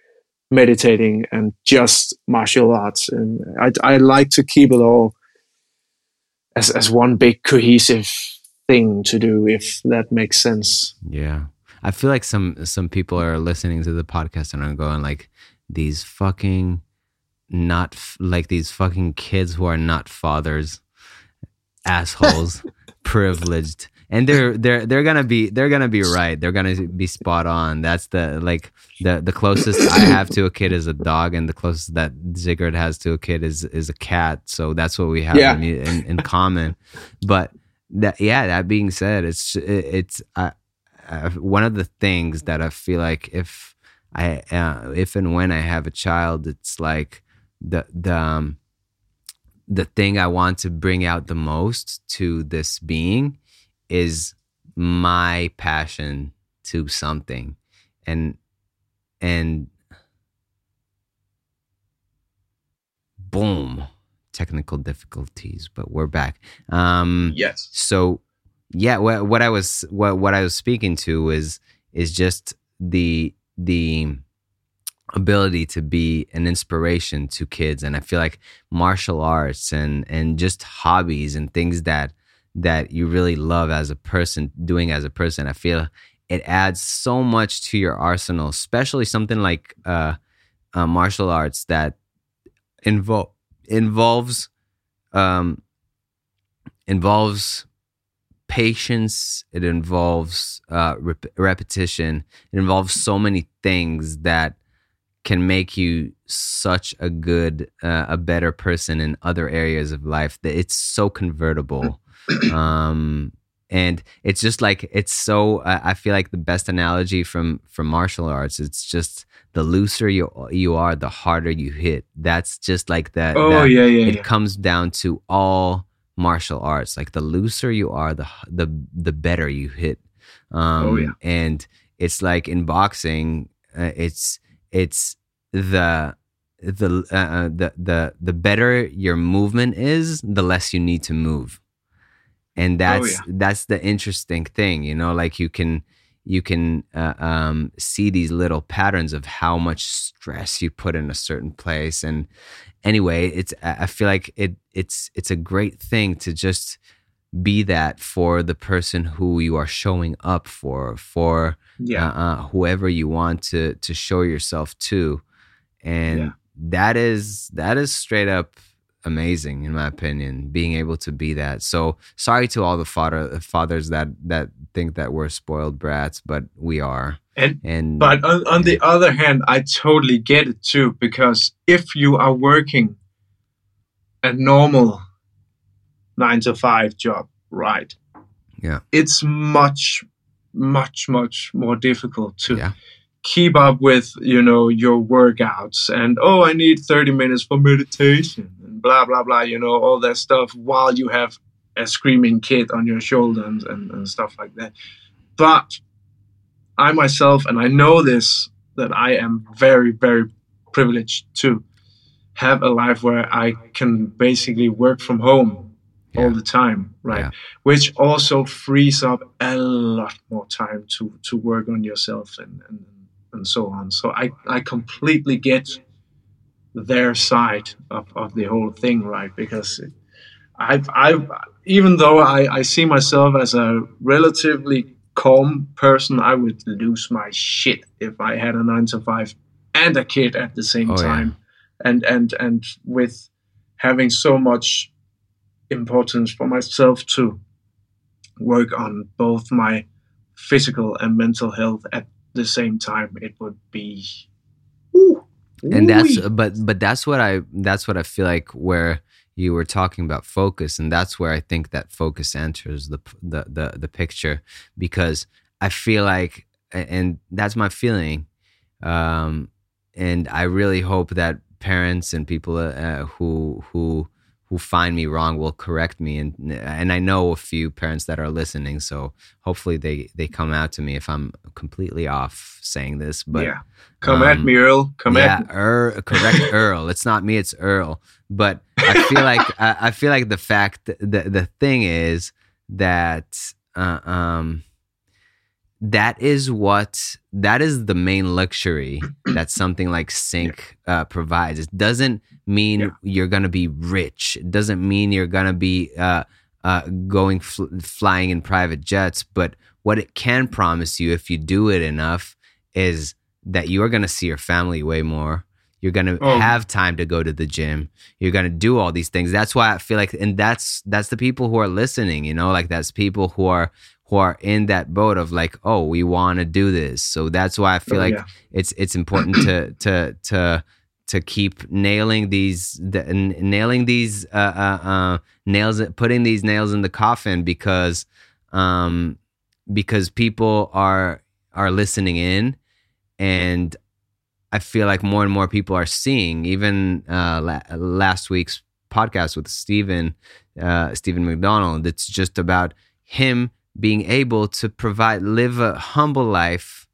meditating and just martial arts. And I, I like to keep it all as, as one big cohesive thing to do, if that makes sense.
Yeah. I feel like some, some people are listening to the podcast and are going like, these fucking not like these fucking kids who are not fathers, assholes, privileged, and they're they're they're gonna be they're gonna be right. They're gonna be spot on. That's the like the the closest I have to a kid is a dog, and the closest that Sigurd has to a kid is is a cat. So that's what we have yeah. in, in, in common. But that yeah, that being said, it's it's uh, uh, one of the things that I feel like if I uh, if and when I have a child, it's like the the um, the thing I want to bring out the most to this being is my passion to something. And and boom technical difficulties but we're back. Um
yes.
so yeah what, what i was what, what i was speaking to is is just the the ability to be an inspiration to kids. And i feel like martial arts and and just hobbies and things that that you really love as a person doing as a person i feel it adds so much to your arsenal especially something like uh, uh martial arts that involve involves um involves patience it involves uh, rep- repetition it involves so many things that can make you such a good uh, a better person in other areas of life that it's so convertible um and it's just like it's so uh, i feel like the best analogy from from martial arts it's just the looser you you are the harder you hit that's just like that
oh
that,
yeah yeah
it
yeah.
comes down to all martial arts like the looser you are the the the better you hit um
oh, yeah.
and it's like in boxing uh, it's it's the the uh, uh, the the the better your movement is, the less you need to move, and oh, that's oh, yeah. that's the interesting thing, you know. Like you can you can uh, um, see these little patterns of how much stress you put in a certain place, and anyway, it's I feel like it it's it's a great thing to just be that for the person who you are showing up for for yeah. uh, uh, whoever you want to to show yourself to and yeah. that is that is straight up amazing in my opinion being able to be that so sorry to all the father fathers that that think that we're spoiled brats but we are
and, and but on, on the other hand i totally get it too because if you are working a normal nine to five job right?
Yeah.
It's much much much more difficult to
yeah.
keep up with you know your workouts and oh i need 30 minutes for meditation and blah blah blah you know all that stuff while you have a screaming kid on your shoulder and, and, and stuff like that. But i myself and i know this that i am very very privileged to have a life where i can basically work from home yeah. all the time right yeah. which also frees up a lot more time to to work on yourself and, and and so on. So I, I completely get their side of, of the whole thing, right? Because I've, I've even though I, I see myself as a relatively calm person, I would lose my shit if I had a nine to five and a kid at the same oh, time. Yeah. And, and, and with having so much importance for myself to work on both my physical and mental health at the same time it would be
ooh, and that's but but that's what i that's what i feel like where you were talking about focus and that's where i think that focus enters the the the, the picture because i feel like and that's my feeling um and i really hope that parents and people uh, who who who find me wrong will correct me. And and I know a few parents that are listening so hopefully they they come out to me if I'm completely off saying this but
yeah. Come um, at me Earl. Come
yeah,
at me.
Er, correct Earl. It's not me it's Earl. But I feel like I, I, feel like the fact the the thing is that uh, um that is what that is the main luxury that something like sync uh, provides. It doesn't mean yeah. you're gonna be rich. It doesn't mean you're gonna be uh, uh, going fl- flying in private jets but what it can promise you if you do it enough is that you are gonna see your family way more. You're gonna oh. have time to go to the gym. You're gonna do all these things. That's why i feel like and that's that's the people who are listening you know like that's people who are who are in that boat of like oh we want to do this so that's why i feel oh, like yeah. it's it's important to to to to keep nailing these the, nailing these uh, uh, uh, nails putting these nails in the coffin because um because people are are listening in and I feel like more and more people are seeing. Even uh, la- last week's podcast with Stephen uh, Stephen McDonald, it's just about him being able to provide live a humble life,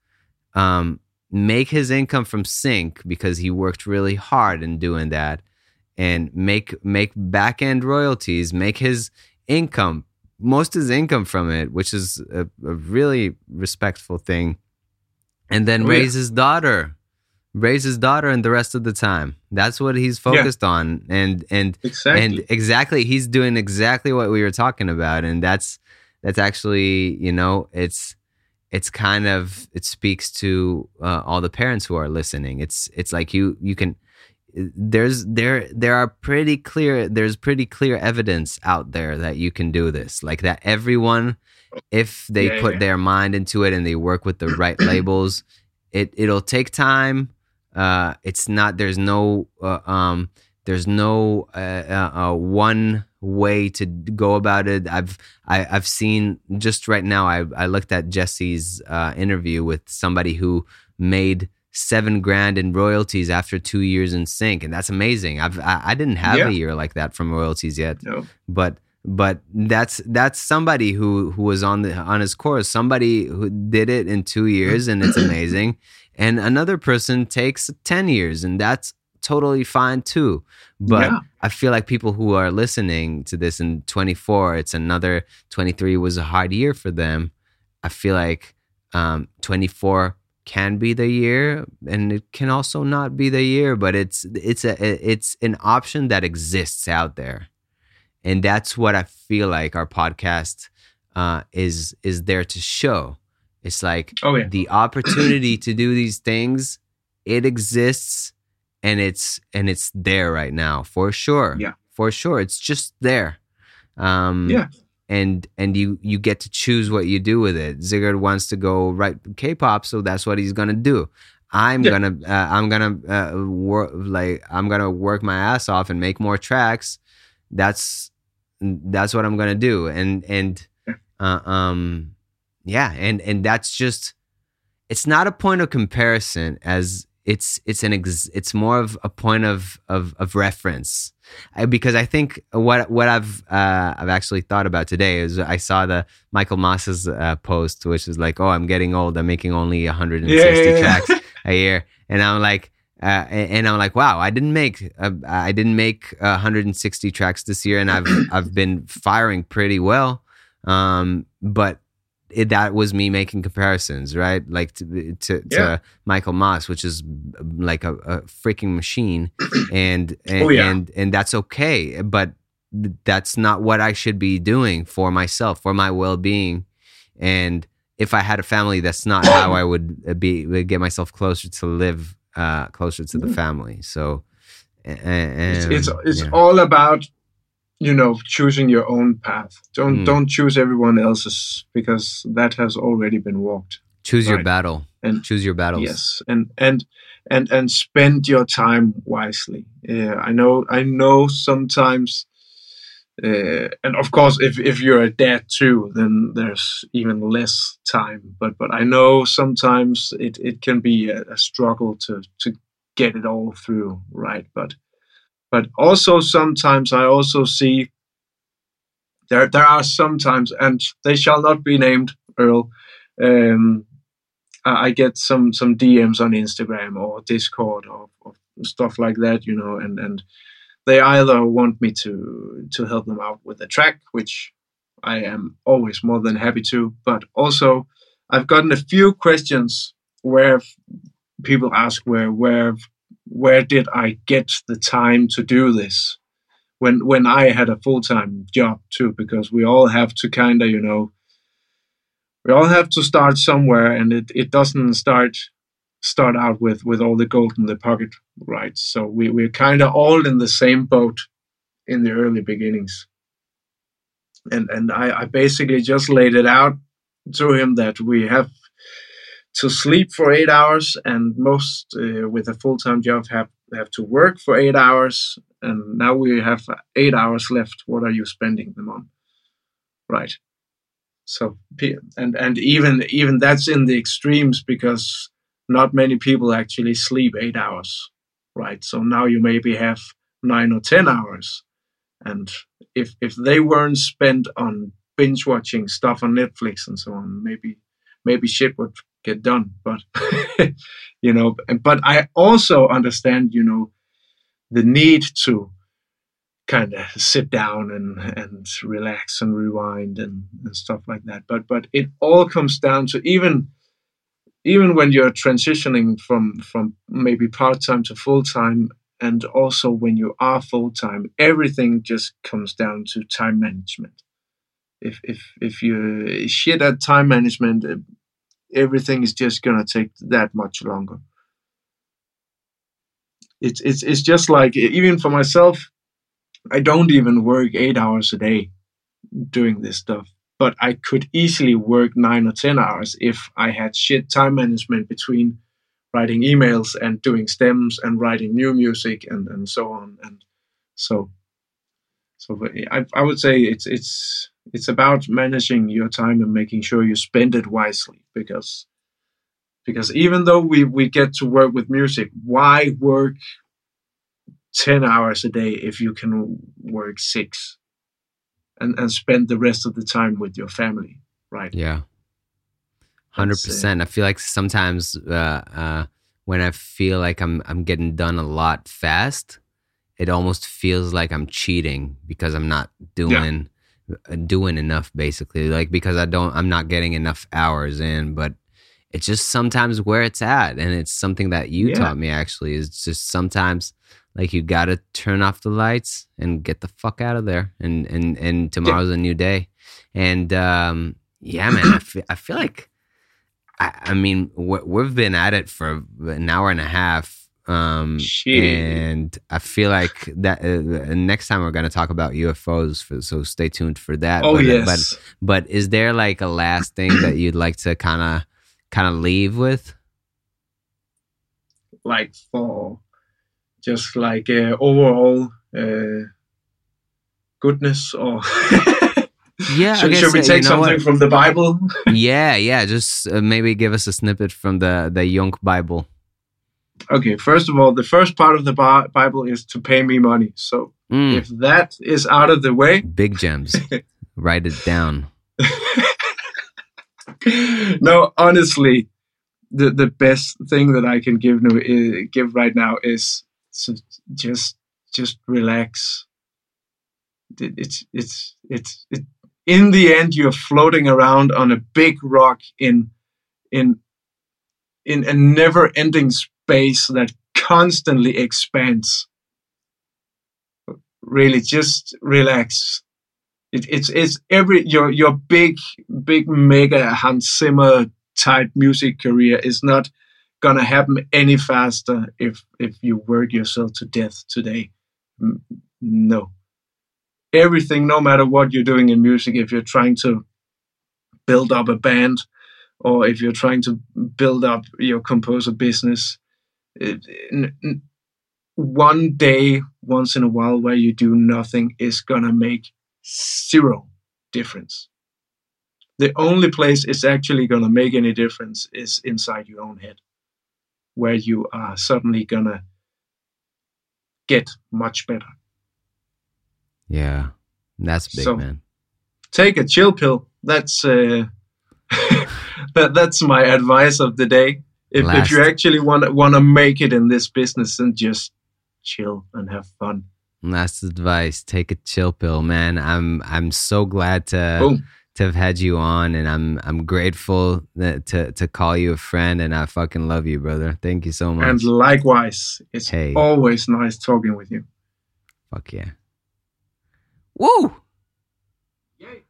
um, make his income from sync because he worked really hard in doing that, and make make back end royalties, make his income most of his income from it, which is a, a really respectful thing, and then oh, raise yeah. his daughter raise his daughter and the rest of the time that's what he's focused yeah. on and and exactly. and exactly he's doing exactly what we were talking about and that's that's actually you know it's it's kind of it speaks to uh, all the parents who are listening it's it's like you you can there's there there are pretty clear there's pretty clear evidence out there that you can do this like that everyone if they yeah, put yeah. their mind into it and they work with the right labels it it'll take time uh, it's not. There's no. Uh, um, there's no uh, uh, uh, one way to go about it. I've I, have i have seen just right now. I I looked at Jesse's uh, interview with somebody who made seven grand in royalties after two years in sync, and that's amazing. I've I, I didn't have yeah. a year like that from royalties yet, no. but but that's that's somebody who who was on the on his course somebody who did it in two years and it's amazing and another person takes 10 years and that's totally fine too but yeah. i feel like people who are listening to this in 24 it's another 23 was a hard year for them i feel like um, 24 can be the year and it can also not be the year but it's it's a it's an option that exists out there and that's what i feel like our podcast uh, is is there to show it's like oh, yeah. the opportunity to do these things, it exists and it's and it's there right now for sure.
Yeah.
For sure. It's just there. Um
yeah.
and and you you get to choose what you do with it. Sigurd wants to go write K-pop, so that's what he's gonna do. I'm yeah. gonna uh, I'm gonna uh, work like I'm gonna work my ass off and make more tracks. That's that's what I'm gonna do. And and uh, um yeah and and that's just it's not a point of comparison as it's it's an ex, it's more of a point of of, of reference. I, because I think what what I've uh, I've actually thought about today is I saw the Michael Moss's uh, post which is like oh I'm getting old. I'm making only 160 yeah, yeah, yeah. tracks a year. And I'm like uh, and I'm like wow I didn't make uh, I didn't make 160 tracks this year and I've I've been firing pretty well. Um, but it, that was me making comparisons, right? Like to to, yeah. to Michael Moss, which is like a, a freaking machine, and and, oh, yeah. and and that's okay. But that's not what I should be doing for myself, for my well being. And if I had a family, that's not how I would be would get myself closer to live uh, closer to the mm. family. So, and,
it's it's, it's yeah. all about you know choosing your own path. Don't mm. don't choose everyone else's because that has already been walked.
Choose right? your battle. And choose your battles.
yes and and and and spend your time wisely. Yeah i know i know sometimes uh, and of course if if you're a dad too then there's even less time. But but i know sometimes it it can be a, a struggle to to get it all through right? But but also sometimes I also see there there are sometimes, and they shall not be named, Earl. Um, I get some some DMs on Instagram or Discord or, or, stuff like that, you know, and and they either want me to to help them out with a track, which I am always more than happy to, but also I've gotten a few questions where people ask where where where did I get the time to do this? When when I had a full time job too, because we all have to kind of you know we all have to start somewhere, and it it doesn't start start out with with all the gold in the pocket, right? So we we're kind of all in the same boat in the early beginnings. And and I, I basically just laid it out to him that we have to sleep for eight hours, and most uh, with a full time job have have to work for eight hours. And now we have eight hours left. What are you spending them on? Right. So and and even even that's in the extremes because not many people actually sleep eight hours, right? So now you maybe have nine or ten hours, and if if they weren't spent on binge watching stuff on Netflix and so on, maybe maybe shit would get done. But you know, but I also understand, you know, the need to kind of sit down and and relax and rewind and, and stuff like that. But but it all comes down to even even when you're transitioning from from maybe part time to full time, and also when you are full time, everything just comes down to time management. If if if you shit at time management, everything is just gonna take that much longer. It's it's it's just like even for myself, I don't even work eight hours a day doing this stuff, but I could easily work nine or ten hours if I had shit time management between writing emails and doing stems and writing new music and and so on and so so I, I would say it's it's it's about managing your time and making sure you spend it wisely because because even though we we get to work with music why work 10 hours a day if you can work 6 and and spend the rest of the time with your family right?
Yeah. 100% uh, i feel like sometimes uh, uh, when i feel like i'm i'm getting done a lot fast it almost feels like i'm cheating because i'm not doing doing enough basically like because i don't i'm not getting enough hours in but it's just sometimes where it's at and it's something that you yeah. taught me actually is just sometimes like you gotta turn off the lights and get the fuck out of there and and and tomorrow's yeah. a new day and um yeah man I feel, I feel like I, I mean we've been at it for an hour and a half um, and I feel like that uh, next time we're going to talk about UFOs, for, so stay tuned for that.
Oh
but,
yes.
But but is there like a last thing that you'd like to kind of kind of leave with?
Like for just like uh, overall uh, goodness or.
yeah,
should, should we take something what? from the Bible?
yeah, yeah. Just uh, maybe give us a snippet from the the Young Bible
okay, first of all, the first part of the Bible is to pay me money. So mm. if that is out of the way,
big gems, write it down.
no, honestly, the the best thing that I can give uh, give right now is just just relax. It, it's it's it's it, in the end you're floating around on a big rock in in in a never ending space that constantly expands. Really, just relax. It, it's it's every your your big big mega Hans Zimmer type music career is not gonna happen any faster if if you work yourself to death today. No. Everything, no matter what you're doing in music, if you're trying to build up a band or if you're trying to build up your composer business, one day, once in a while, where you do nothing is gonna make zero difference. The only place it's actually gonna make any difference is inside your own head, where you are suddenly gonna get much better.
Yeah, that's big, so, man.
Take a chill pill. That's uh, that, that's my advice of the day if, if you actually want want to make it in this business and just chill and have fun.
Last advice take a chill pill man. I'm i'm so glad to Boom. to have had you on and i'm i'm grateful that, to to call you a friend and i fucking love you brother. Thank you so much.
And likewise it's hey. always nice talking with you.
Fuck yeah. Woo! Yay.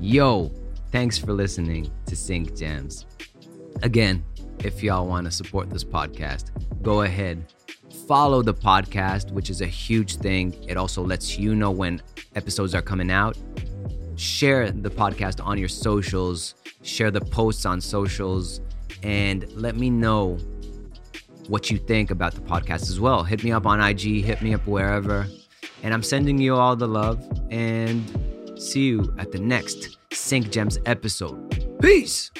Yo, thanks for listening to Sync Gems. Again, if y'all want to support this podcast, go ahead. Follow the podcast, which is a huge thing. It also lets you know when episodes are coming out. Share the podcast on your socials, share the posts on socials, and let me know what you think about the podcast as well. Hit me up on IG, hit me up wherever. And I'm sending you all the love and see you at the next Sync Gems episode. Peace.